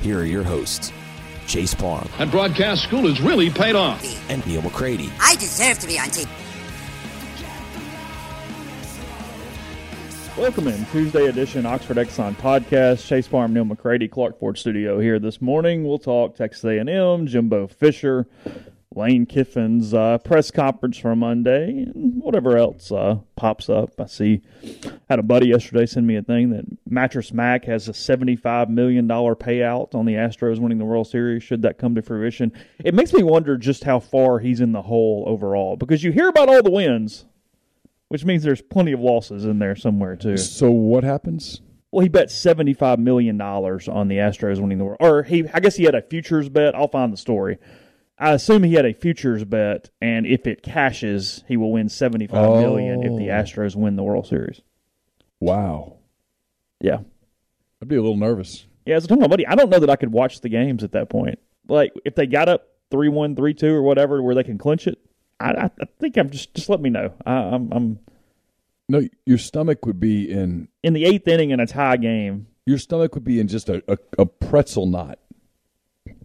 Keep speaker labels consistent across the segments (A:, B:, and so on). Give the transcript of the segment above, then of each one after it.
A: here are your hosts, Chase Parham.
B: And broadcast school has really paid off.
A: and Neil McCready.
C: I deserve to be on TV.
D: Welcome in Tuesday edition Oxford Exxon podcast. Chase Parham, Neil McCready, Clark Ford Studio here this morning. We'll talk Texas A&M, Jimbo Fisher, Lane Kiffin's uh, press conference for Monday, and whatever else uh, pops up. I see. Had a buddy yesterday send me a thing that Mattress Mac has a seventy-five million dollar payout on the Astros winning the World Series. Should that come to fruition, it makes me wonder just how far he's in the hole overall. Because you hear about all the wins, which means there's plenty of losses in there somewhere too.
E: So what happens?
D: Well, he bet seventy five million dollars on the Astros winning the world, or he I guess he had a futures bet. I'll find the story. I assume he had a futures bet, and if it cashes, he will win seventy five million if the
E: Oh.
D: Astros win the World Series.
E: Wow.
D: Yeah,
E: I'd be a little nervous.
D: yeah. As I told my buddy, I don't know that I could watch the games at that point. Like if they got up three one, three two, or whatever, where they can clinch it. I, I, I think I'm just just let me know. I, I'm I'm
E: No, your stomach would be in
D: in the eighth inning in a tie game.
E: your stomach would be in just a, a, a pretzel knot,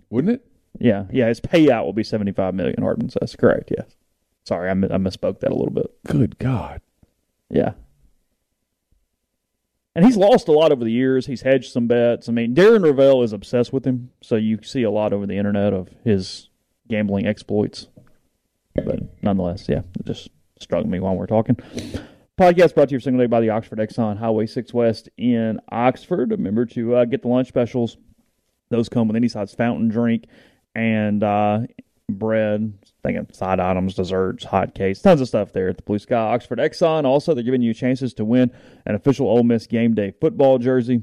E: wouldn't it?
D: Yeah, yeah. His payout will be seventy five million. Hardman says correct. Yes. Sorry, I, mi- I misspoke that a little bit.
E: Good God.
D: Yeah. And he's lost a lot over the years. He's hedged some bets. I mean, Darren Rovell is obsessed with him, so you see a lot over the internet of his gambling exploits. But nonetheless, yeah, it just struck me while we're talking. Podcast brought to you single day by the Oxford Exxon Highway 6 West in Oxford. Remember to uh, get the lunch specials. Those come with any size fountain drink and uh, bread, thinking side items, desserts, hot cakes, tons of stuff there at the Blue Sky Oxford Exxon. Also, they're giving you chances to win an official Ole Miss game day football jersey.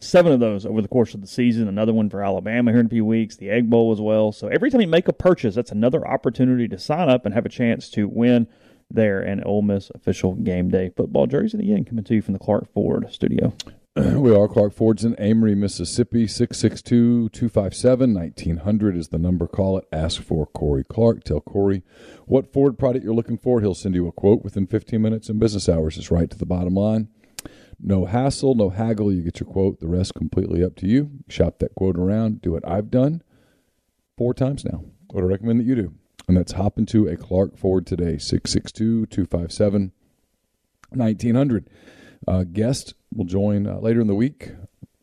D: Seven of those over the course of the season. Another one for Alabama here in a few weeks. The Egg Bowl as well. So every time you make a purchase, that's another opportunity to sign up and have a chance to win there an Ole Miss official game day football jersey. Again, coming to you from the Clark Ford studio.
E: We are Clark Ford's in Amory, Mississippi. 662 257 1900 is the number. Call it. Ask for Corey Clark. Tell Corey what Ford product you're looking for. He'll send you a quote within 15 minutes in business hours. It's right to the bottom line. No hassle, no haggle. You get your quote. The rest completely up to you. Shop that quote around. Do what I've done four times now. What I recommend that you do. And that's hop into a Clark Ford today. 662 257 1900. Uh, guest will join uh, later in the week.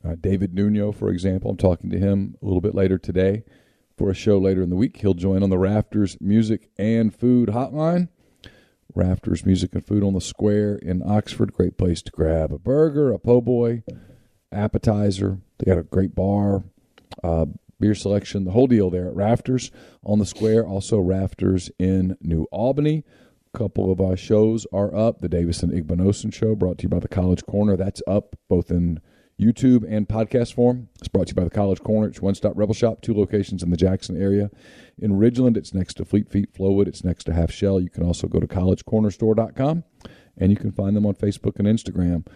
E: Uh, David Nuno, for example. I'm talking to him a little bit later today for a show later in the week. He'll join on the Rafters Music and Food Hotline. Rafters Music and Food on the Square in Oxford. Great place to grab a burger, a po' boy, appetizer. They got a great bar, uh, beer selection, the whole deal there at Rafters on the Square. Also, Rafters in New Albany. Couple of uh, shows are up. The Davis and Igbenosin show, brought to you by the College Corner. That's up both in YouTube and podcast form. It's brought to you by the College Corner. It's one stop rebel shop, two locations in the Jackson area. In Ridgeland, it's next to Fleet Feet Flowwood. It's next to Half Shell. You can also go to collegecornerstore.com and you can find them on Facebook and Instagram.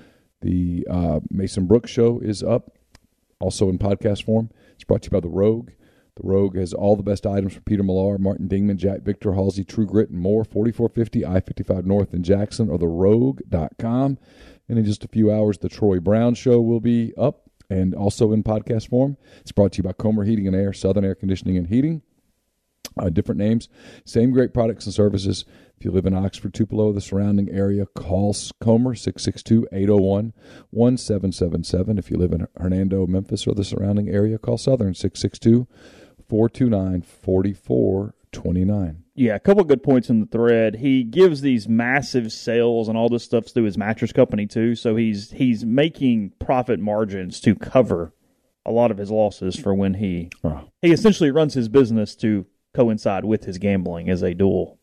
E: The uh, Mason Brooks show is up also in podcast form. It's brought to you by The Rogue. The Rogue has all the best items from Peter Millar, Martin Dingman, Jack Victor, Halsey, True Grit, and more. 4450 I 55 North in Jackson or therogue.com. And in just a few hours, the Troy Brown Show will be up and also in podcast form. It's brought to you by Comer Heating and Air, Southern Air Conditioning and Heating. Uh, different names, same great products and services. If you live in Oxford, Tupelo, the surrounding area, call Comer 662 801 1777. If you live in Hernando, Memphis, or the surrounding area, call Southern 662 429 4429.
D: Yeah, a couple good points in the thread. He gives these massive sales and all this stuff through his mattress company too, so he's he's making profit margins to cover a lot of his losses for when he
E: Oh.
D: he essentially runs his business to coincide with his gambling as a dual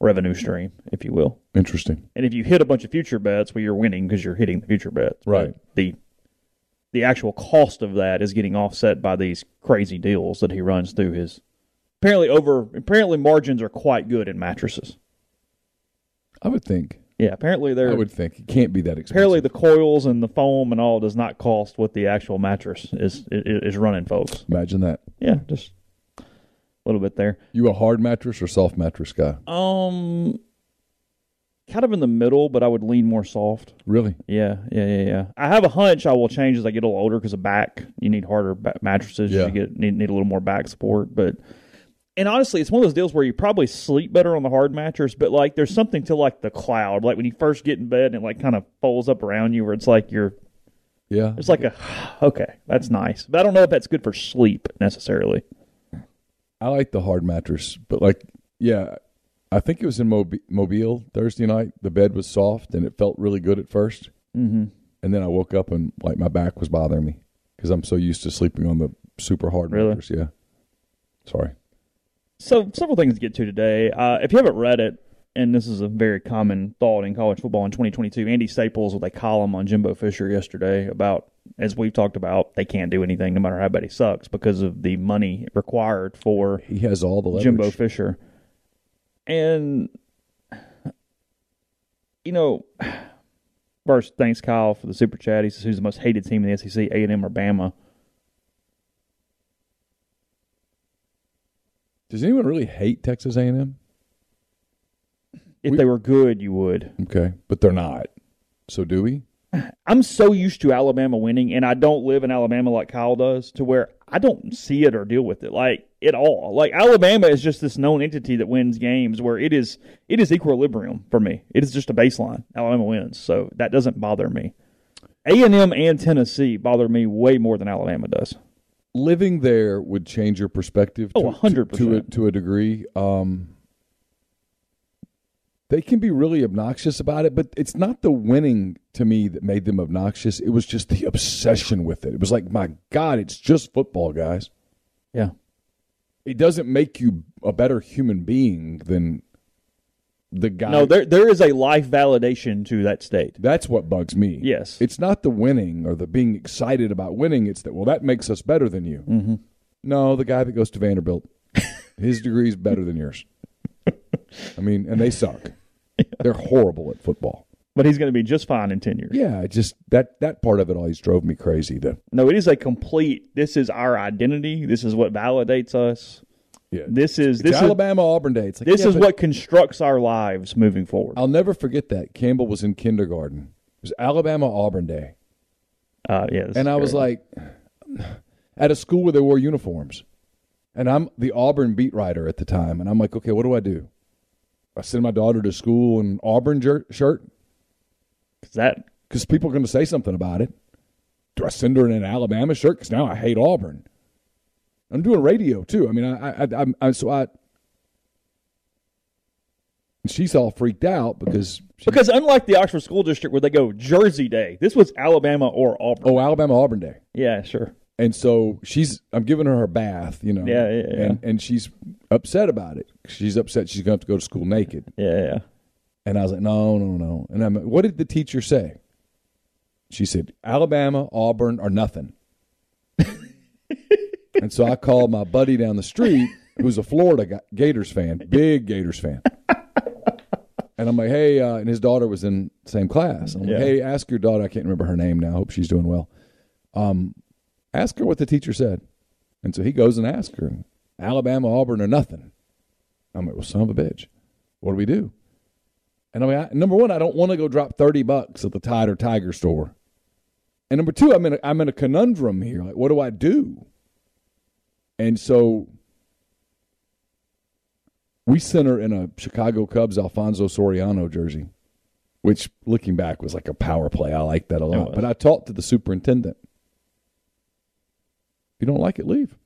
D: revenue stream, if you will.
E: Interesting.
D: And if you hit a bunch of future bets, well, you're winning because you're hitting the future bets.
E: Right.
D: the the actual cost of that is getting offset by these crazy deals that he runs through his. Apparently, over apparently margins are quite good in mattresses.
E: I would think.
D: Yeah, apparently they're
E: I would think. It can't be that expensive.
D: apparently the coils and the foam and all does not cost what the actual mattress is is, is running, folks.
E: Imagine that.
D: Yeah, just a little bit there.
E: You a hard mattress or soft mattress guy?
D: Um, kind of in the middle, but I would lean more soft.
E: Really?
D: Yeah, yeah, yeah, yeah. I have a hunch I will change as I get a little older because of back. You need harder back mattresses.
E: Yeah.
D: You get need, need a little more back support. But and honestly, it's one of those deals where you probably sleep better on the hard mattress. But like, there's something to like the cloud, like when you first get in bed and it like kind of folds up around you, where it's like you're.
E: Yeah.
D: It's like a okay, that's nice, but I don't know if that's good for sleep necessarily.
E: I like the hard mattress, but like, yeah, I think it was in Mobi- Mobile Thursday night. The bed was soft and it felt really good at 1st
D: Mm-hmm.
E: and then I woke up and like my back was bothering me because I'm so used to sleeping on the super hard
D: Really?
E: mattress. Yeah. Sorry.
D: So, several things to get to today. Uh, if you haven't read it, and this is a very common thought in college football in 2022, Andy Staples with a column on Jimbo Fisher yesterday about, as we've talked about, they can't do anything no matter how bad he sucks because of the money required for
E: He has all the leverage.
D: Jimbo Fisher. And, you know, first, thanks Kyle for the super chat. He says, who's the most hated team in the SEC, A&M or Bama?
E: Does anyone really hate Texas A&M?
D: If
E: We-
D: they were good, you would.
E: Okay, but they're not. So do we?
D: I'm so used to Alabama winning, and I don't live in Alabama like Kyle does, to where I don't see it or deal with it like at all. Like Alabama is just this known entity that wins games, where it is it is equilibrium for me. It is just a baseline. Alabama wins, so that doesn't bother me. A and M and Tennessee bother me way more than Alabama does.
E: living there would change your perspective
D: Oh,
E: to,
D: 100%.
E: to, to, a, to a degree. Um, they can be really obnoxious about it, but it's not the winning to me that made them obnoxious. It was just the obsession with it. It was like, my God, it's just football, guys.
D: Yeah,
E: It doesn't make you a better human being than the guy.
D: no, there there is a life validation to that state.
E: That's what bugs me.
D: Yes.
E: It's not the winning or the being excited about winning. It's that, well, that makes us better than you. Mm-hmm. No, the guy that goes to Vanderbilt, his degree is better than yours. I mean, and they suck. They're horrible at football.
D: But he's going to be just fine in ten years.
E: Yeah, just that that part of it always drove me crazy. To
D: No, it is a complete. This is our identity. This is what validates us.
E: yeah,
D: This is
E: it's
D: this is
E: Alabama Auburn Day. It's like,
D: this
E: yeah,
D: is what constructs our lives moving forward.
E: I'll never forget. That Campbell was in kindergarten. It was Alabama Auburn Day,
D: Uh, yeah,
E: and I was like, at a school where they wore uniforms, and I'm the Auburn beat writer at the time, and I'm like, okay, what do I do? I send my daughter to school in Auburn jer- shirt
D: Is that
E: because people are going to say something about it. Do I send her in an Alabama shirt? Because now I hate Auburn. I'm doing radio too. I mean, I, I, I, I'm, I so I. She's all freaked out because she,
D: because unlike the Oxford School District where they go Jersey Day, this was Alabama or Auburn.
E: oh Alabama Auburn Day,
D: Yeah, sure.
E: And so she's I'm giving her her bath, you know,
D: Yeah, yeah, yeah.
E: and and she's upset about it. She's upset she's going to have to go to school naked,
D: Yeah, yeah.
E: and I was like, no, no, no. And I'm, like, what did the teacher say? She said, Alabama, Auburn, or nothing. and so I called my buddy down the street, who's a Florida Ga- Gators fan, big Gators fan. And I'm like, hey, uh, and his daughter was in same class. I'm like,
D: Yeah.
E: hey, ask your daughter. I can't remember her name now. Hope she's doing well. Um, ask her what the teacher said. And so he goes and asks her, Alabama, Auburn, or nothing. I'm like, well, son of a bitch. What do we do? And I mean, I, number one, I don't want to go drop 30 bucks at the Tide or Tiger store. And number two, I'm in a, I'm in a conundrum here. Like, what do I do? And so we sent her in a Chicago Cubs Alfonso Soriano jersey, which looking back was like a power play. I like that a lot. But I talked to the superintendent. You don't like it, leave.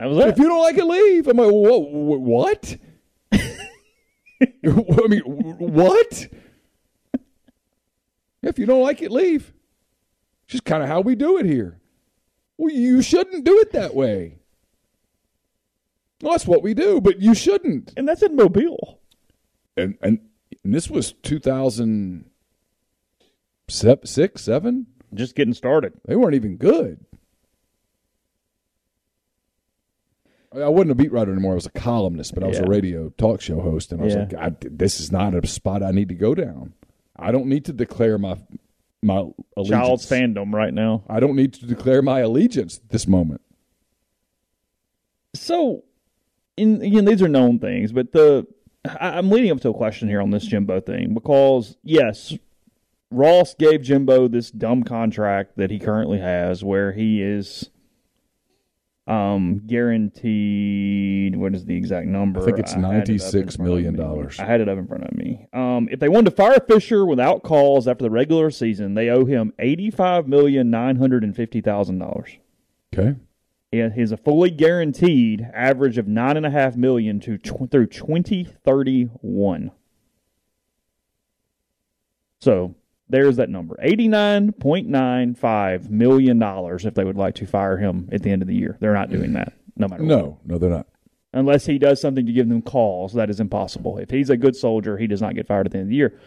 D: That was it.
E: If you don't like it, leave. I'm like, whoa, wh- what? I mean, what? If you don't like it, leave. It's Just kind of how we do it here. Well, you shouldn't do it that way. Well, that's what we do, but you shouldn't.
D: and that's in Mobile.
E: And and, and this was 2006, seven.
D: Just getting started.
E: They weren't even good. I wasn't a beat writer anymore. I was a columnist, but I was a radio talk show host, and I was
D: Yeah.
E: like, I, "This is not a spot I need to go down. I don't need to declare my my allegiance.
D: Child's fandom right now.
E: I don't need to declare my allegiance at this moment.
D: So, in again, these are known things, but the I, I'm leading up to a question here on this Jimbo thing because yes, Ross gave Jimbo this dumb contract that he currently has, where he is um guaranteed. What is the exact number?
E: I think it's
D: it up in
E: $96 million.
D: I had it up in front of me. Um, if they wanted to fire Fisher without cause after the regular season, they owe him eighty five million nine hundred and fifty thousand dollars.
E: Okay,
D: He has a fully guaranteed average of nine and a half million to tw- through twenty thirty one. So there's that number eighty nine point nine five million dollars if they would like to fire him at the end of the year. They're not doing that, no matter what.
E: no, no, they're not.
D: Unless he does something to give them cause, that is impossible. If he's a good soldier, he does not get fired at the end of the year.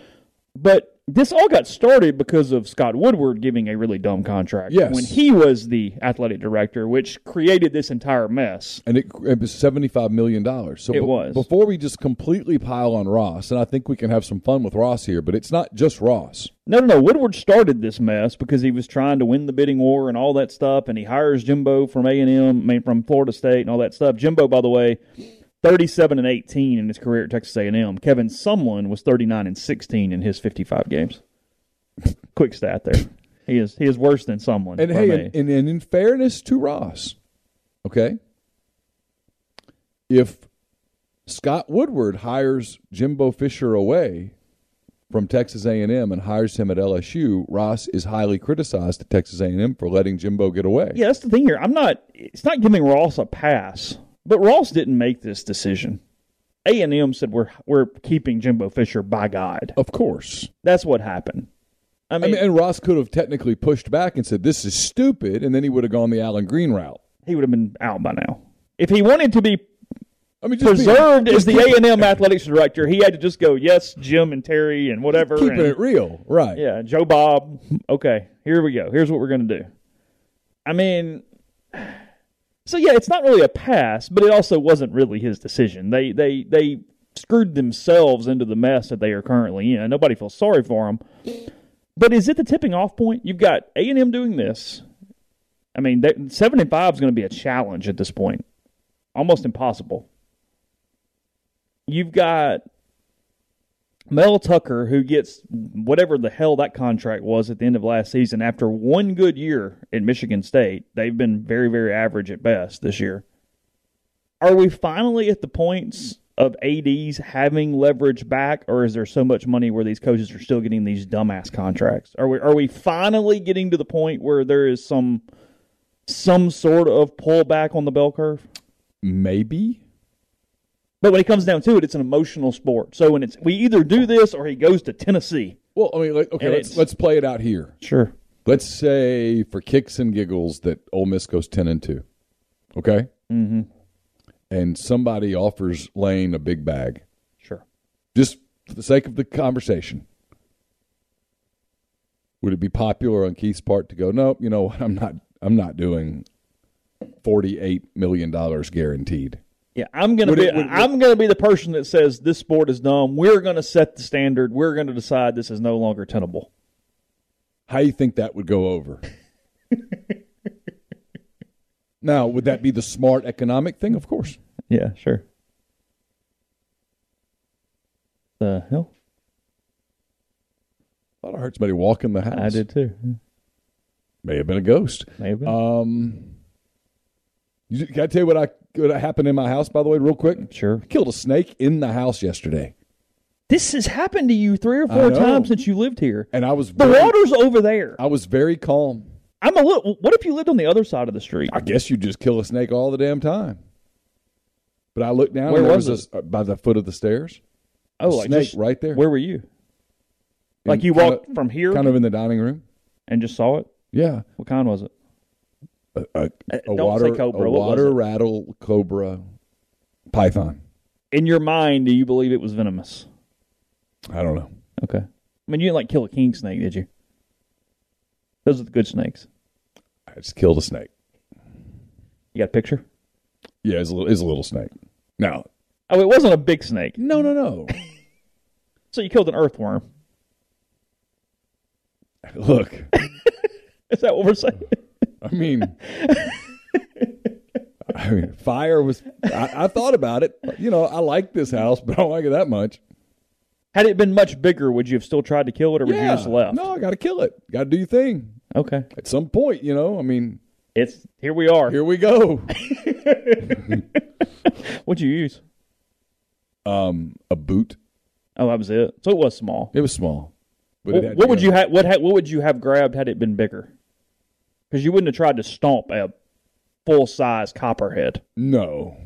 D: But this all got started because of Scott Woodward giving a really dumb contract
E: Yes.
D: when he was the athletic director, which created this entire mess.
E: and it, it was seventy-five million dollars. So
D: It
E: be-
D: was.
E: before we just completely pile on Ross, and I think we can have some fun with Ross here, but it's not just Ross.
D: No, no, no. Woodward started this mess because he was trying to win the bidding war and all that stuff, and he hires Jimbo from A and M, I mean from Florida State and all that stuff. Jimbo, by the way, thirty-seven and eighteen in his career at Texas A and M. Kevin Sumlin was thirty-nine and sixteen in his fifty-five games. Quick stat there. He is he is worse than Sumlin.
E: And hey, and, and, and in fairness to Ross, okay, if Scott Woodward hires Jimbo Fisher away from Texas A&M and hires him at LSU, Ross is highly criticized at Texas A&M for letting Jimbo get away.
D: yeah, that's the thing here. I'm not. It's not giving Ross a pass, but Ross didn't make this decision. A and M said we're we're keeping Jimbo Fisher by God.
E: Of course.
D: That's what happened. I
E: I
D: mean,
E: mean, and Ross could have technically pushed back and said, "This is stupid," and then he would have gone the Allen Greene route.
D: he would have been out by now. If he wanted to be
E: I mean, just be-
D: preserved as the A and M athletics director, he had to just go, yes, Jim and Terry and whatever.
E: keeping
D: and-
E: it real, right?
D: yeah, Joe Bob. Okay, here we go. Here's what we're gonna do. I mean, so yeah, it's not really a pass, but it also wasn't really his decision. They they they screwed themselves into the mess that they are currently in. Nobody feels sorry for them. But is it the tipping off point? You've got A and M doing this. I mean, seven and five is going to be a challenge at this point, almost impossible. You've got Mel Tucker, who gets whatever the hell that contract was at the end of last season after one good year at Michigan State. They've been very, very average at best this year. Are we finally at the points of ADs having leverage back, or is there so much money where these coaches are still getting these dumbass contracts? Are we are we finally getting to the point where there is some some sort of pullback on the bell curve?
E: Maybe.
D: But when it comes down to it, it's an emotional sport. So when it's we either do this or he goes to Tennessee.
E: Well, I mean, like, okay,
D: And
E: let's
D: it's-
E: let's play it out here.
D: Sure.
E: Let's say for kicks and giggles that Ole Miss goes ten and two. Okay.
D: Mm-hmm.
E: And somebody offers Lane a big bag,
D: Sure.
E: just for the sake of the conversation. Would it be popular on Keith's part to go? No, you know what? I'm not. I'm not doing forty-eight million dollars guaranteed.
D: Yeah, I'm gonna
E: Would
D: be
E: it- would-
D: I'm gonna be the person that says this sport is dumb. We're gonna set the standard. We're gonna decide this is no longer tenable.
E: How do you think that would go over? Now, would that be the smart economic thing? Of course.
D: Yeah, sure. The hell?
E: Thought I heard somebody walk in the house.
D: I did too.
E: May have been a ghost.
D: Maybe.
E: Um, you- can I tell you what I what happened in my house? By the way, real quick,
D: sure.
E: killed a snake in the house yesterday,
D: This has happened to you three or four times since you lived here.
E: and I was
D: The
E: very,
D: water's over there.
E: I was very calm.
D: I'm a little. What if you lived on the other side of the street?
E: I guess you just kill a snake all the damn time. But I looked down.
D: Where
E: and there
D: was
E: was a- by the foot of the stairs.
D: Oh,
E: a
D: like
E: snake
D: just-
E: right there.
D: Where were you? Like you walked from here
E: kind of in the dining room.
D: and just saw it.
E: Yeah,
D: What kind was it?
E: A, a,
D: Uh,
E: a water
D: cobra.
E: a water rattle cobra python.
D: In your mind, do you believe it was venomous?
E: I don't know.
D: Okay. I mean, you didn't like kill a king snake, did you? Those are the good snakes.
E: I just killed a snake.
D: You got a picture?
E: Yeah, it's a little, it's a little snake. Now,
D: Oh, it wasn't a big snake.
E: no, no, no.
D: So you killed an earthworm.
E: Look,
D: Is that what we're saying?
E: I mean, I mean, fire was. I, I thought about it. You know, I like this house, but I don't like it that much.
D: Had it been much bigger, would you have still tried to kill it, or would you just left?
E: no, I got to kill it. Got to do your thing.
D: Okay.
E: At some point, you know. I mean,
D: It's here. We are.
E: here we go.
D: What'd you use?
E: Um, a boot.
D: Oh, that was it. So it was small.
E: It was small. But
D: What,
E: it had
D: what would
E: go.
D: you have? What ha- What would you have grabbed had it been bigger? Because you wouldn't have tried to stomp a full size copperhead.
E: No,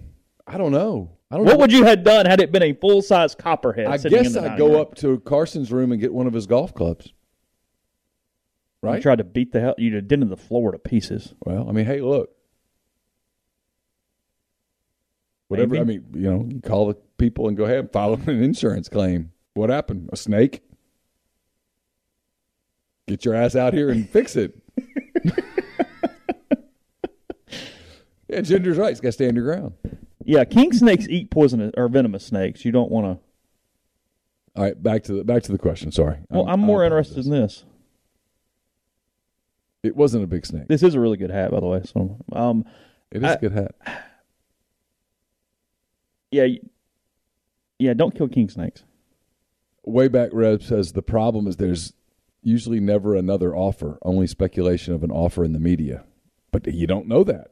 E: I don't know. I don't know.
D: What would you have done had it been a full size copperhead?
E: I guess I'd go up to Carson's room and get one of his golf clubs.
D: You
E: Right.
D: tried to beat the hell. You'd have dented the floor to pieces.
E: Well, I mean, hey, look. Whatever.
D: Maybe.
E: I mean, you know, you call the people and go ahead and file an insurance claim. What happened? A snake? Get your ass out here and fix it. yeah, Ginger's right. It's got to stand your ground.
D: Yeah, king snakes eat poisonous or venomous snakes. You don't want to.
E: All right, back to the back to the question. Sorry.
D: Well, I'm
E: I
D: more interested in this.
E: It wasn't a big snake.
D: This is a really good hat, by the way. So, um,
E: It is
D: I-
E: a good hat.
D: yeah, yeah. Don't kill king snakes.
E: Wayback Rev says the problem is there's usually never another offer, only speculation of an offer in the media. But you don't know that.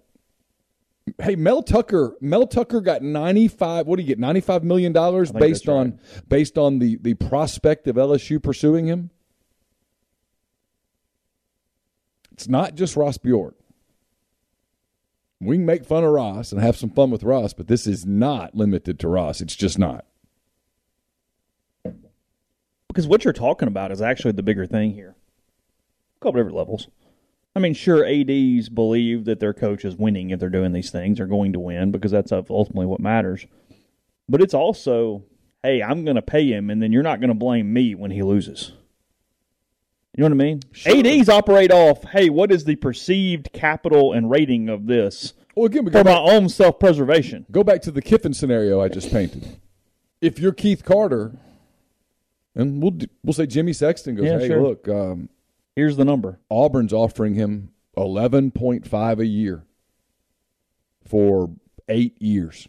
E: Hey, Mel Tucker, Mel Tucker got 95, what do you get? 95 million dollars based on based on the the prospect of LSU pursuing him? It's not just Ross Bjork. We can make fun of Ross and have some fun with Ross, but this is not limited to Ross. It's just not.
D: Because what you're talking about is actually the bigger thing here. A couple different levels. I mean, sure, ads believe that their coach is winning if they're doing these things, they're going to win because that's ultimately what matters. But it's also, hey, I'm going to pay him, and then you're not going to blame me when he loses. You know what I mean? ads operate off, hey, what is the perceived capital and rating of this
E: Well, again, we
D: for
E: go
D: my own self preservation?
E: go back to the Kiffin scenario I just painted. If you're Keith Carter, and we'll we'll say Jimmy Sexton goes,
D: Yeah,
E: hey,
D: sure.
E: look, um,
D: Here's the number.
E: Auburn's offering him eleven point five a year for eight years.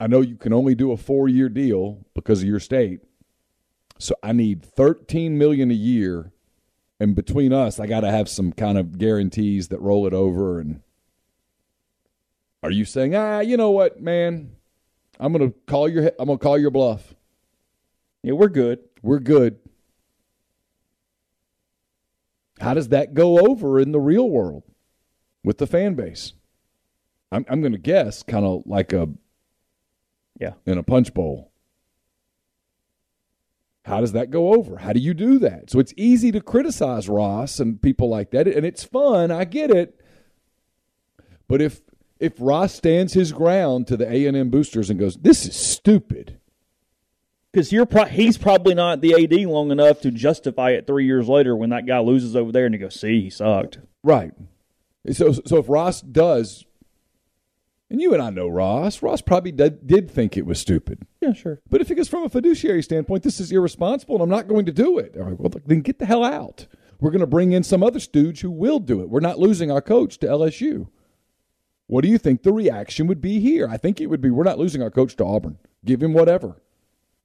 E: I know you can only do a four year deal because of your state, so I need thirteen million a year. And between us, I got to have some kind of guarantees that roll it over. And are you saying, ah, you know what, man? I'm gonna call your I'm gonna call your bluff.
D: Yeah, we're good.
E: We're good. How does that go over in the real world with the fan base? I'm, I'm going to guess kind of like a
D: Yeah.
E: in a punch bowl. How does that go over? How do you do that? So it's easy to criticize Ross and people like that, and it's fun. I get it. But if if Ross stands his ground to the A and M boosters and goes, "This is stupid,"
D: Because you're pro- he's probably not the AD long enough to justify it three years later when that guy loses over there and you go, see, he sucked.
E: Right. So, so if Ross does, and you and I know Ross, Ross probably did, did think it was stupid.
D: Yeah, sure.
E: But if it goes from a fiduciary standpoint, this is irresponsible, and I'm not going to do it. All right, well, then get the hell out. We're going to bring in some other stooge who will do it. We're not losing our coach to LSU. What do you think the reaction would be here? I think it would be we're not losing our coach to Auburn. Give him whatever.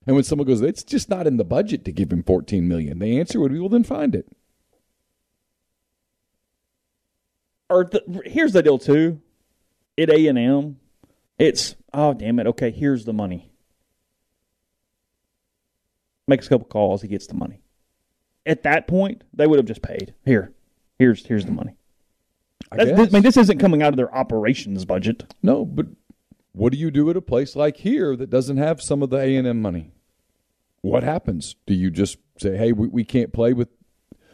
E: And when someone goes, it's just not in the budget to give him 14 million. The answer would be, well, then find it.
D: Or the, here's the deal too. At A and M, it's oh damn it. Okay, here's the money. Makes a couple calls, he gets the money. At that point, they would have just paid. Here, here's here's the money.
E: I.
D: I mean, this isn't coming out of their operations budget.
E: no, but what do you do at a place like here that doesn't have some of the A and M money? What happens? Do you just say, "Hey, we, we can't play with,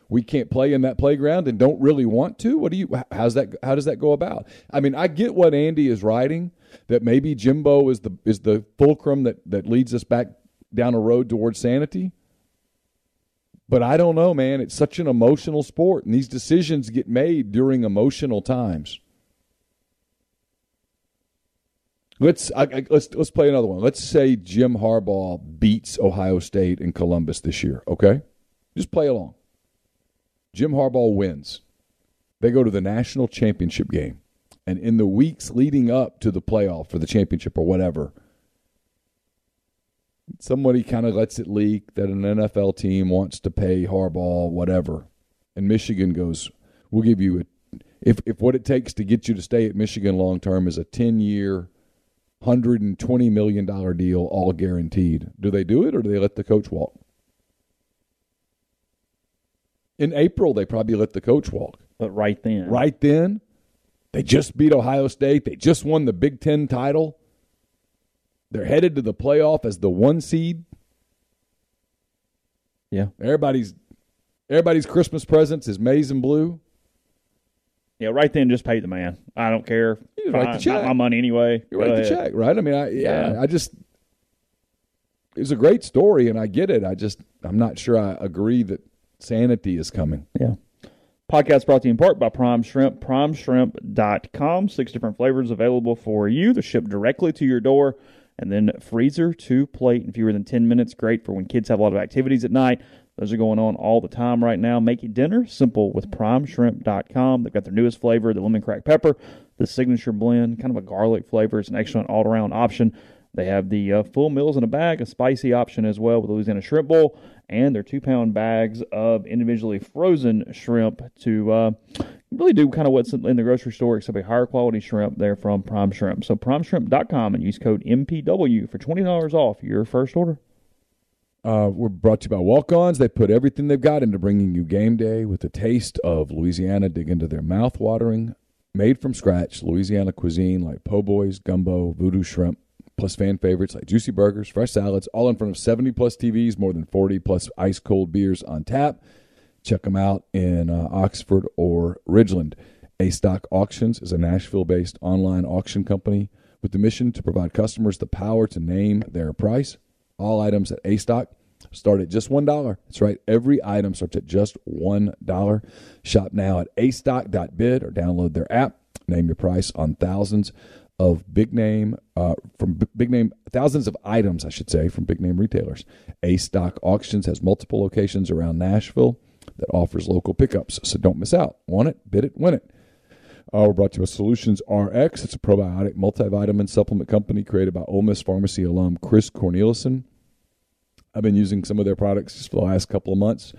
E: we can't play in that playground," and don't really want to? What do you? How's that? How does that go about? I mean, I get what Andy is writing that maybe Jimbo is the is the fulcrum that that leads us back down a road towards sanity. But I don't know, man. It's such an emotional sport, and these decisions get made during emotional times. Let's I, I, let's let's play another one. Let's say Jim Harbaugh beats Ohio State in Columbus this year. Okay, just play along. Jim Harbaugh wins. They go to the national championship game, and in the weeks leading up to the playoff for the championship or whatever, somebody kind of lets it leak that an NFL team wants to pay Harbaugh whatever, and Michigan goes, "We'll give you a." If, if what it takes to get you to stay at Michigan long term is a 10 year $120 million deal, all guaranteed. Do they do it or do they let the coach walk? In April, they probably let the coach walk.
D: But right then,
E: Right then, they just beat Ohio State. They just won the Big Ten title. They're headed to the playoff as the one seed.
D: Yeah,
E: Everybody's everybody's Christmas presents is maize and blue.
D: Yeah, right then, just pay the man. I don't care.
E: You write the check.
D: Not my money anyway.
E: You
D: Go
E: write the
D: ahead.
E: check, right? I mean, I yeah,
D: Yeah.
E: I just it's a great story, and I get it. I just I'm not sure I agree that sanity is coming.
D: Yeah. Podcast brought to you in part by Prime Shrimp, primeshrimp.com. Six different flavors available for you. They're shipped directly to your door. And then freezer to plate in fewer than 10 minutes. Great for when kids have a lot of activities at night. Those are going on all the time right now. Make your dinner simple with primeshrimp.com. They've got their newest flavor, the lemon crack pepper, the signature blend, kind of a garlic flavor. It's an excellent all around option. They have the uh, full meals in a bag, a spicy option as well with Louisiana Shrimp Bowl, and their two pound bags of individually frozen shrimp to uh, really do kind of what's in the grocery store, except a higher quality shrimp there from Prime Shrimp. So primeshrimp.com and use code MPW for $20 off your first order.
E: Uh, we're brought to you by Walk Ons. They put everything they've got into bringing you game day with a taste of Louisiana. Dig into their mouth watering, made from scratch Louisiana cuisine like po' boys, gumbo, voodoo shrimp, plus fan favorites like juicy burgers, fresh salads, all in front of 70 plus TVs, more than 40 plus ice cold beers on tap. Check them out in uh, Oxford or Ridgeland. A Stock Auctions is a Nashville based online auction company with the mission to provide customers the power to name their price. All items at A Stock start at just $1. That's right. Every item starts at just $1. Shop now at a astock.bid or download their app. Name your price on thousands of big name uh, from big name thousands of items, I should say, from big name retailers. A Stock Auctions has multiple locations around Nashville that offers local pickups, so don't miss out. Want it? Bid it, win it. Uh, we're brought to you by Solutions RX. It's a probiotic multivitamin supplement company created by Ole Miss Pharmacy alum Chris Cornelison. I've been using some of their products just for the last couple of months.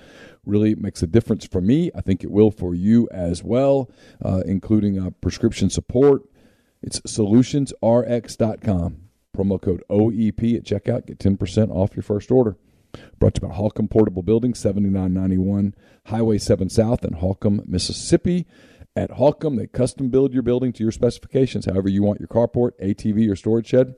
E: Really makes a difference for me. I think it will for you as well, uh, including uh, prescription support. It's solutionsrx.com. Promo code OEP at checkout. Get 10% off your first order. Brought to you by Holcomb Portable Building, 7991 Highway 7 South in Holcomb, Mississippi. At Holcomb, they custom build your building to your specifications, however you want your carport, ATV, or storage shed,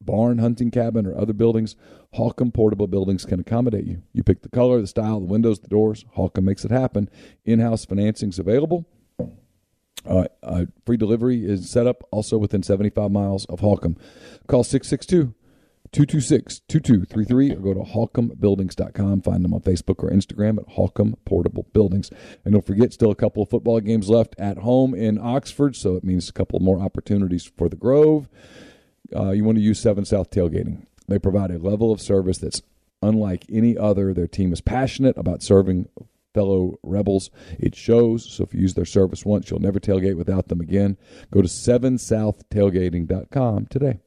E: barn, hunting cabin, or other buildings. Holcomb Portable Buildings can accommodate you. You pick the color, the style, the windows, the doors. Holcomb makes it happen. In house financing is available. Uh, uh, free delivery is set up also within 75 miles of Holcomb. Call 662 226 2233 or go to holcombbuildings.com. Find them on Facebook or Instagram at Holcomb Portable Buildings. And don't forget, still a couple of football games left at home in Oxford, so it means a couple more opportunities for the Grove. Uh, you want to use 7 South Tailgating. They provide a level of service that's unlike any other. Their team is passionate about serving fellow rebels. It shows. So if you use their service once, you'll never tailgate without them again. Go to 7southtailgating.com today.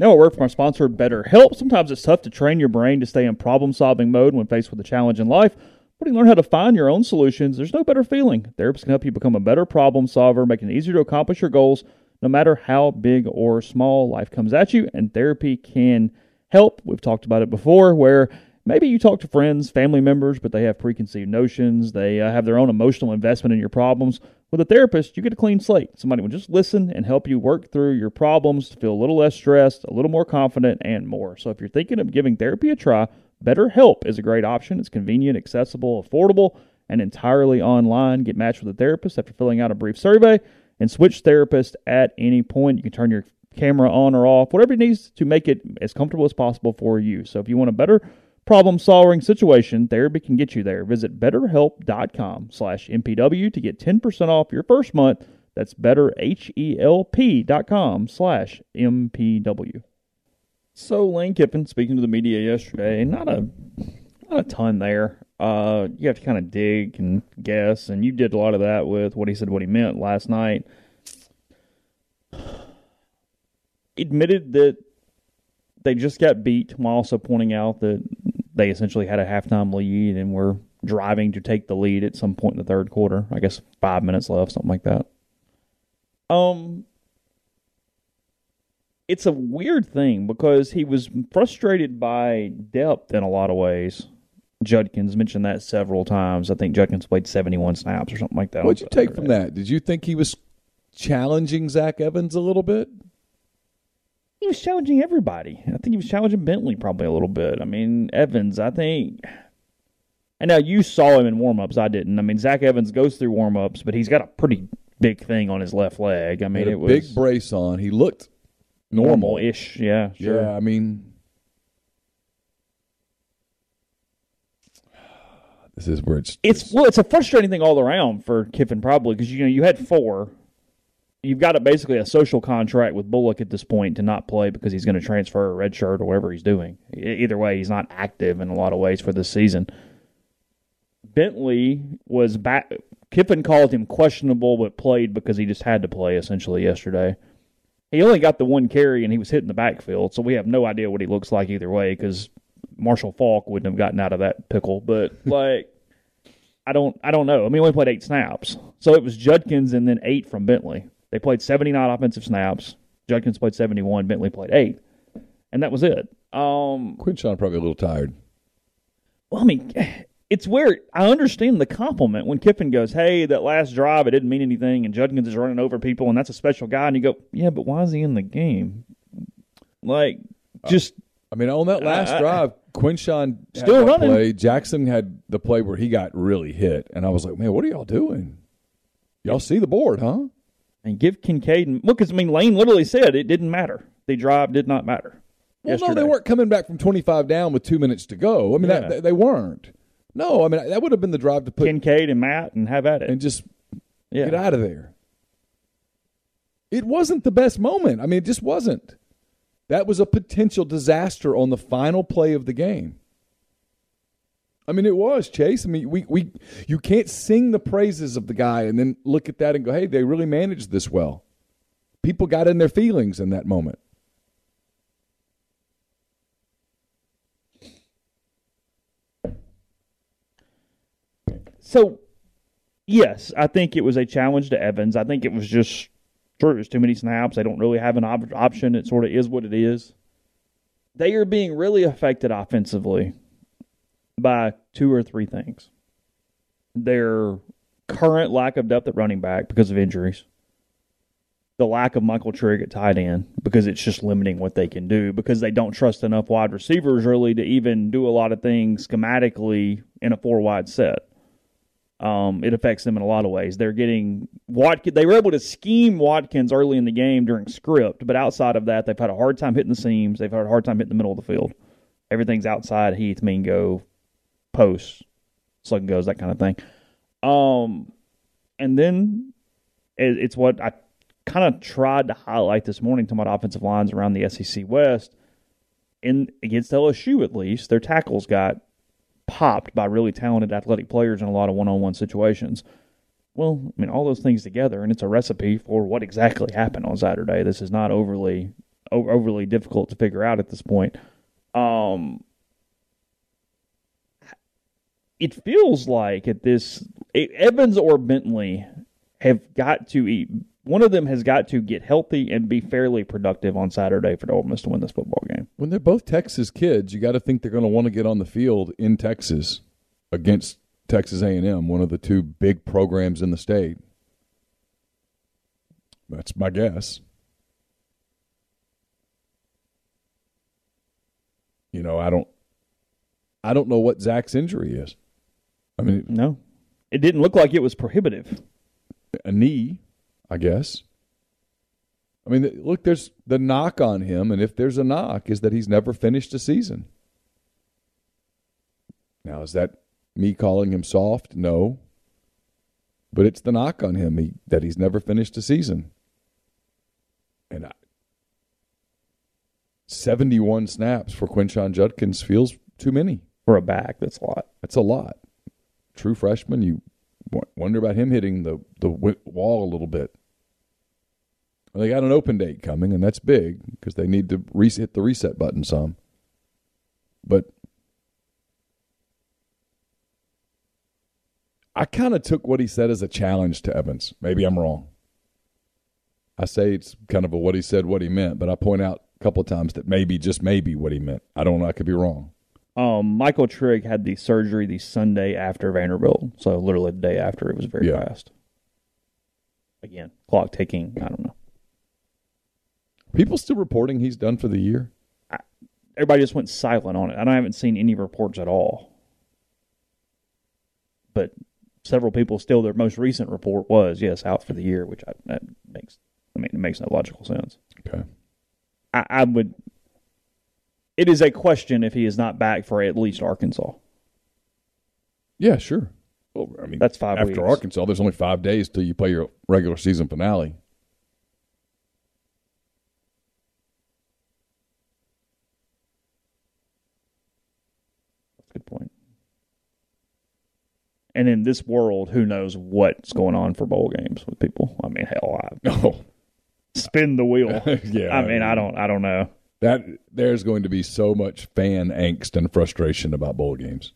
D: Now, a word from our sponsor, BetterHelp. Sometimes it's tough to train your brain to stay in problem solving mode when faced with a challenge in life. But when you learn how to find your own solutions, there's no better feeling. Therapists can help you become a better problem solver, making it easier to accomplish your goals no matter how big or small life comes at you. And therapy can help. We've talked about it before, where maybe you talk to friends, family members, but they have preconceived notions. They uh, have their own emotional investment in your problems. With a therapist, you get a clean slate. Somebody will just listen and help you work through your problems to feel a little less stressed, a little more confident, and more. So if you're thinking of giving therapy a try, BetterHelp is a great option. It's convenient, accessible, affordable, and entirely online. Get matched with a therapist after filling out a brief survey and switch therapist at any point. You can turn your camera on or off, whatever it needs to make it as comfortable as possible for you. So if you want a better problem solving situation, therapy can get you there. Visit betterhelp.com slash MPW to get 10% off your first month. That's betterhelp.com slash MPW. So Lane Kiffin speaking to the media yesterday, not a not a ton there. Uh, you have to kind of dig and guess, and you did a lot of that with what he said, what he meant last night. Admitted that they just got beat, while also pointing out that they essentially had a halftime lead and were driving to take the lead at some point in the third quarter. I guess five minutes left, something like that. Um, it's a weird thing because he was frustrated by depth in a lot of ways. Judkins mentioned that several times. I think Judkins played 71 snaps or something like that.
E: What'd you take from that? Did you think he was challenging Zach Evans a little bit?
D: He was challenging everybody. I think he was challenging Bentley probably a little bit. I mean, Evans, I think. And now you saw him in warmups. I didn't. I mean, Zach Evans goes through warmups, but he's got a pretty big thing on his left leg. I mean, it was a
E: big brace on. He looked normal
D: ish. Yeah, sure.
E: Yeah, I mean, this is where it's
D: it's well, it's a frustrating thing all around for Kiffin probably because you know you had four. You've got a, basically a social contract with Bullock at this point to not play because he's going to transfer a red shirt or whatever he's doing. Either way, he's not active in a lot of ways for this season. Bentley was back. Kiffin called him questionable, but played because he just had to play essentially yesterday. He only got the one carry and he was hitting the backfield, so we have no idea what he looks like either way because Marshall Faulk wouldn't have gotten out of that pickle. But like, I don't, I don't know. I mean, he only played eight snaps, so it was Judkins and then eight from Bentley. They played seventy nine offensive snaps. Judkins played seventy one. Bentley played eight, and that was it. Um,
E: Quinshon probably a little tired.
D: Well, I mean, it's where I understand the compliment when Kiffin goes, "Hey, that last drive it didn't mean anything," and Judkins is running over people, and that's a special guy, and you go, "Yeah, but why is he in the game?" Like, just. Uh,
E: I mean, on that last uh, drive, Quinshon
D: still running.
E: Play. Jackson had the play where he got really hit, and I was like, "Man, what are y'all doing? Y'all see the board, huh?"
D: And give Kincaid and look, because I mean, Lane literally said it didn't matter. The drive did not matter.
E: Well,
D: yesterday.
E: no, they weren't coming back from twenty-five down with two minutes to go. I mean, yeah. that, they weren't. No, I mean that would have been the drive to put
D: Kincaid and Matt and have at it
E: and just yeah. get out of there. It wasn't the best moment. I mean, it just wasn't. That was a potential disaster on the final play of the game. I mean, it was Chase. I mean, we we you can't sing the praises of the guy and then look at that and go, "Hey, they really managed this well." People got in their feelings in that moment.
D: So, yes, I think it was a challenge to Evans. I think it was just true. There's too many snaps. They don't really have an op- option. It sort of is what it is. They are being really affected offensively by two or three things. Their current lack of depth at running back because of injuries, the lack of Michael Trigg at tight end because it's just limiting what they can do because they don't trust enough wide receivers really to even do a lot of things schematically in a four wide set. Um, it affects them in a lot of ways. They're getting Watkins. They were able to scheme Watkins early in the game during script, but outside of that, they've had a hard time hitting the seams. They've had a hard time hitting the middle of the field. Everything's outside Heath, Mingo, posts, slug goes, that kind of thing. Um, and then it, it's what I kind of tried to highlight this morning talking about offensive lines around the SEC West. In against LSU, at least, their tackles got popped by really talented athletic players in a lot of one-on-one situations. Well, I mean, all those things together, and it's a recipe for what exactly happened on Saturday. This is not overly overly difficult to figure out at this point. Um, it feels like at this Evans or Bentley have got to eat. One of them has got to get healthy and be fairly productive on Saturday for Ole Miss to win this football game.
E: When they're both Texas kids, you got to think they're going to want to get on the field in Texas against Texas A&M, one of the two big programs in the state. That's my guess. You know, I don't I don't know what Zach's injury is. I mean,
D: No, it didn't look like it was prohibitive.
E: a knee, I guess. I mean, look, there's the knock on him, and if there's a knock, is that he's never finished a season. Now, is that me calling him soft? No. But it's the knock on him he, that he's never finished a season. And I, 71 snaps for Quinshon Judkins feels too many.
D: For a back, that's a lot.
E: That's a lot. True freshman, you wonder about him hitting the, the wall a little bit. They got an open date coming, and that's big because they need to hit the reset button some. But I kind of took what he said as a challenge to Evans. Maybe I'm wrong. I say it's kind of a what he said, what he meant, but I point out a couple of times that maybe, just maybe, what he meant. I don't know. I could be wrong.
D: Um, Michael Trigg had the surgery the Sunday after Vanderbilt, so literally the day after. It was very
E: Yeah.
D: fast. Again, clock ticking. I don't know.
E: People still reporting he's done for the year.
D: Everybody just went silent on it. I haven't seen any reports at all. But several people still. Their most recent report was yes, out for the year, which I, that makes. I mean, it makes no logical sense.
E: Okay.
D: I, I would. It is a question if he is not back for at least Arkansas.
E: Yeah, sure. Well, I mean,
D: That's five
E: after
D: weeks.
E: Arkansas. There's only five days till you play your regular season finale.
D: That's a good point. And in this world, who knows what's going on for bowl games with people? I mean, hell, I
E: Oh,
D: spin the wheel.
E: yeah.
D: I mean, I don't, I don't know.
E: That there's going to be so much fan angst and frustration about bowl games,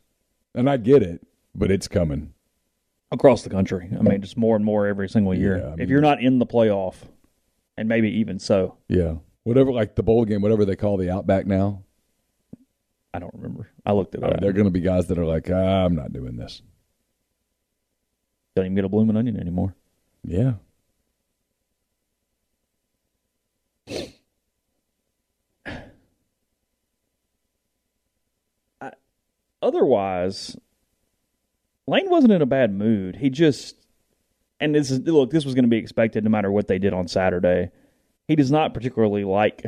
E: and I get it, but it's coming.
D: Across the country, I mean, just more and more every single year.
E: Yeah, I mean-
D: if you're not in the playoff, and maybe even so,
E: Yeah, whatever, like the bowl game, whatever they call the Outback now.
D: I don't remember. I looked it
E: Uh,
D: up.
E: there are going to be guys that are like, ah, I'm not doing this.
D: Don't even get a blooming onion anymore.
E: Yeah,
D: otherwise, Lane wasn't in a bad mood. He just, and this is look, this was going to be expected no matter what they did on Saturday. He does not particularly like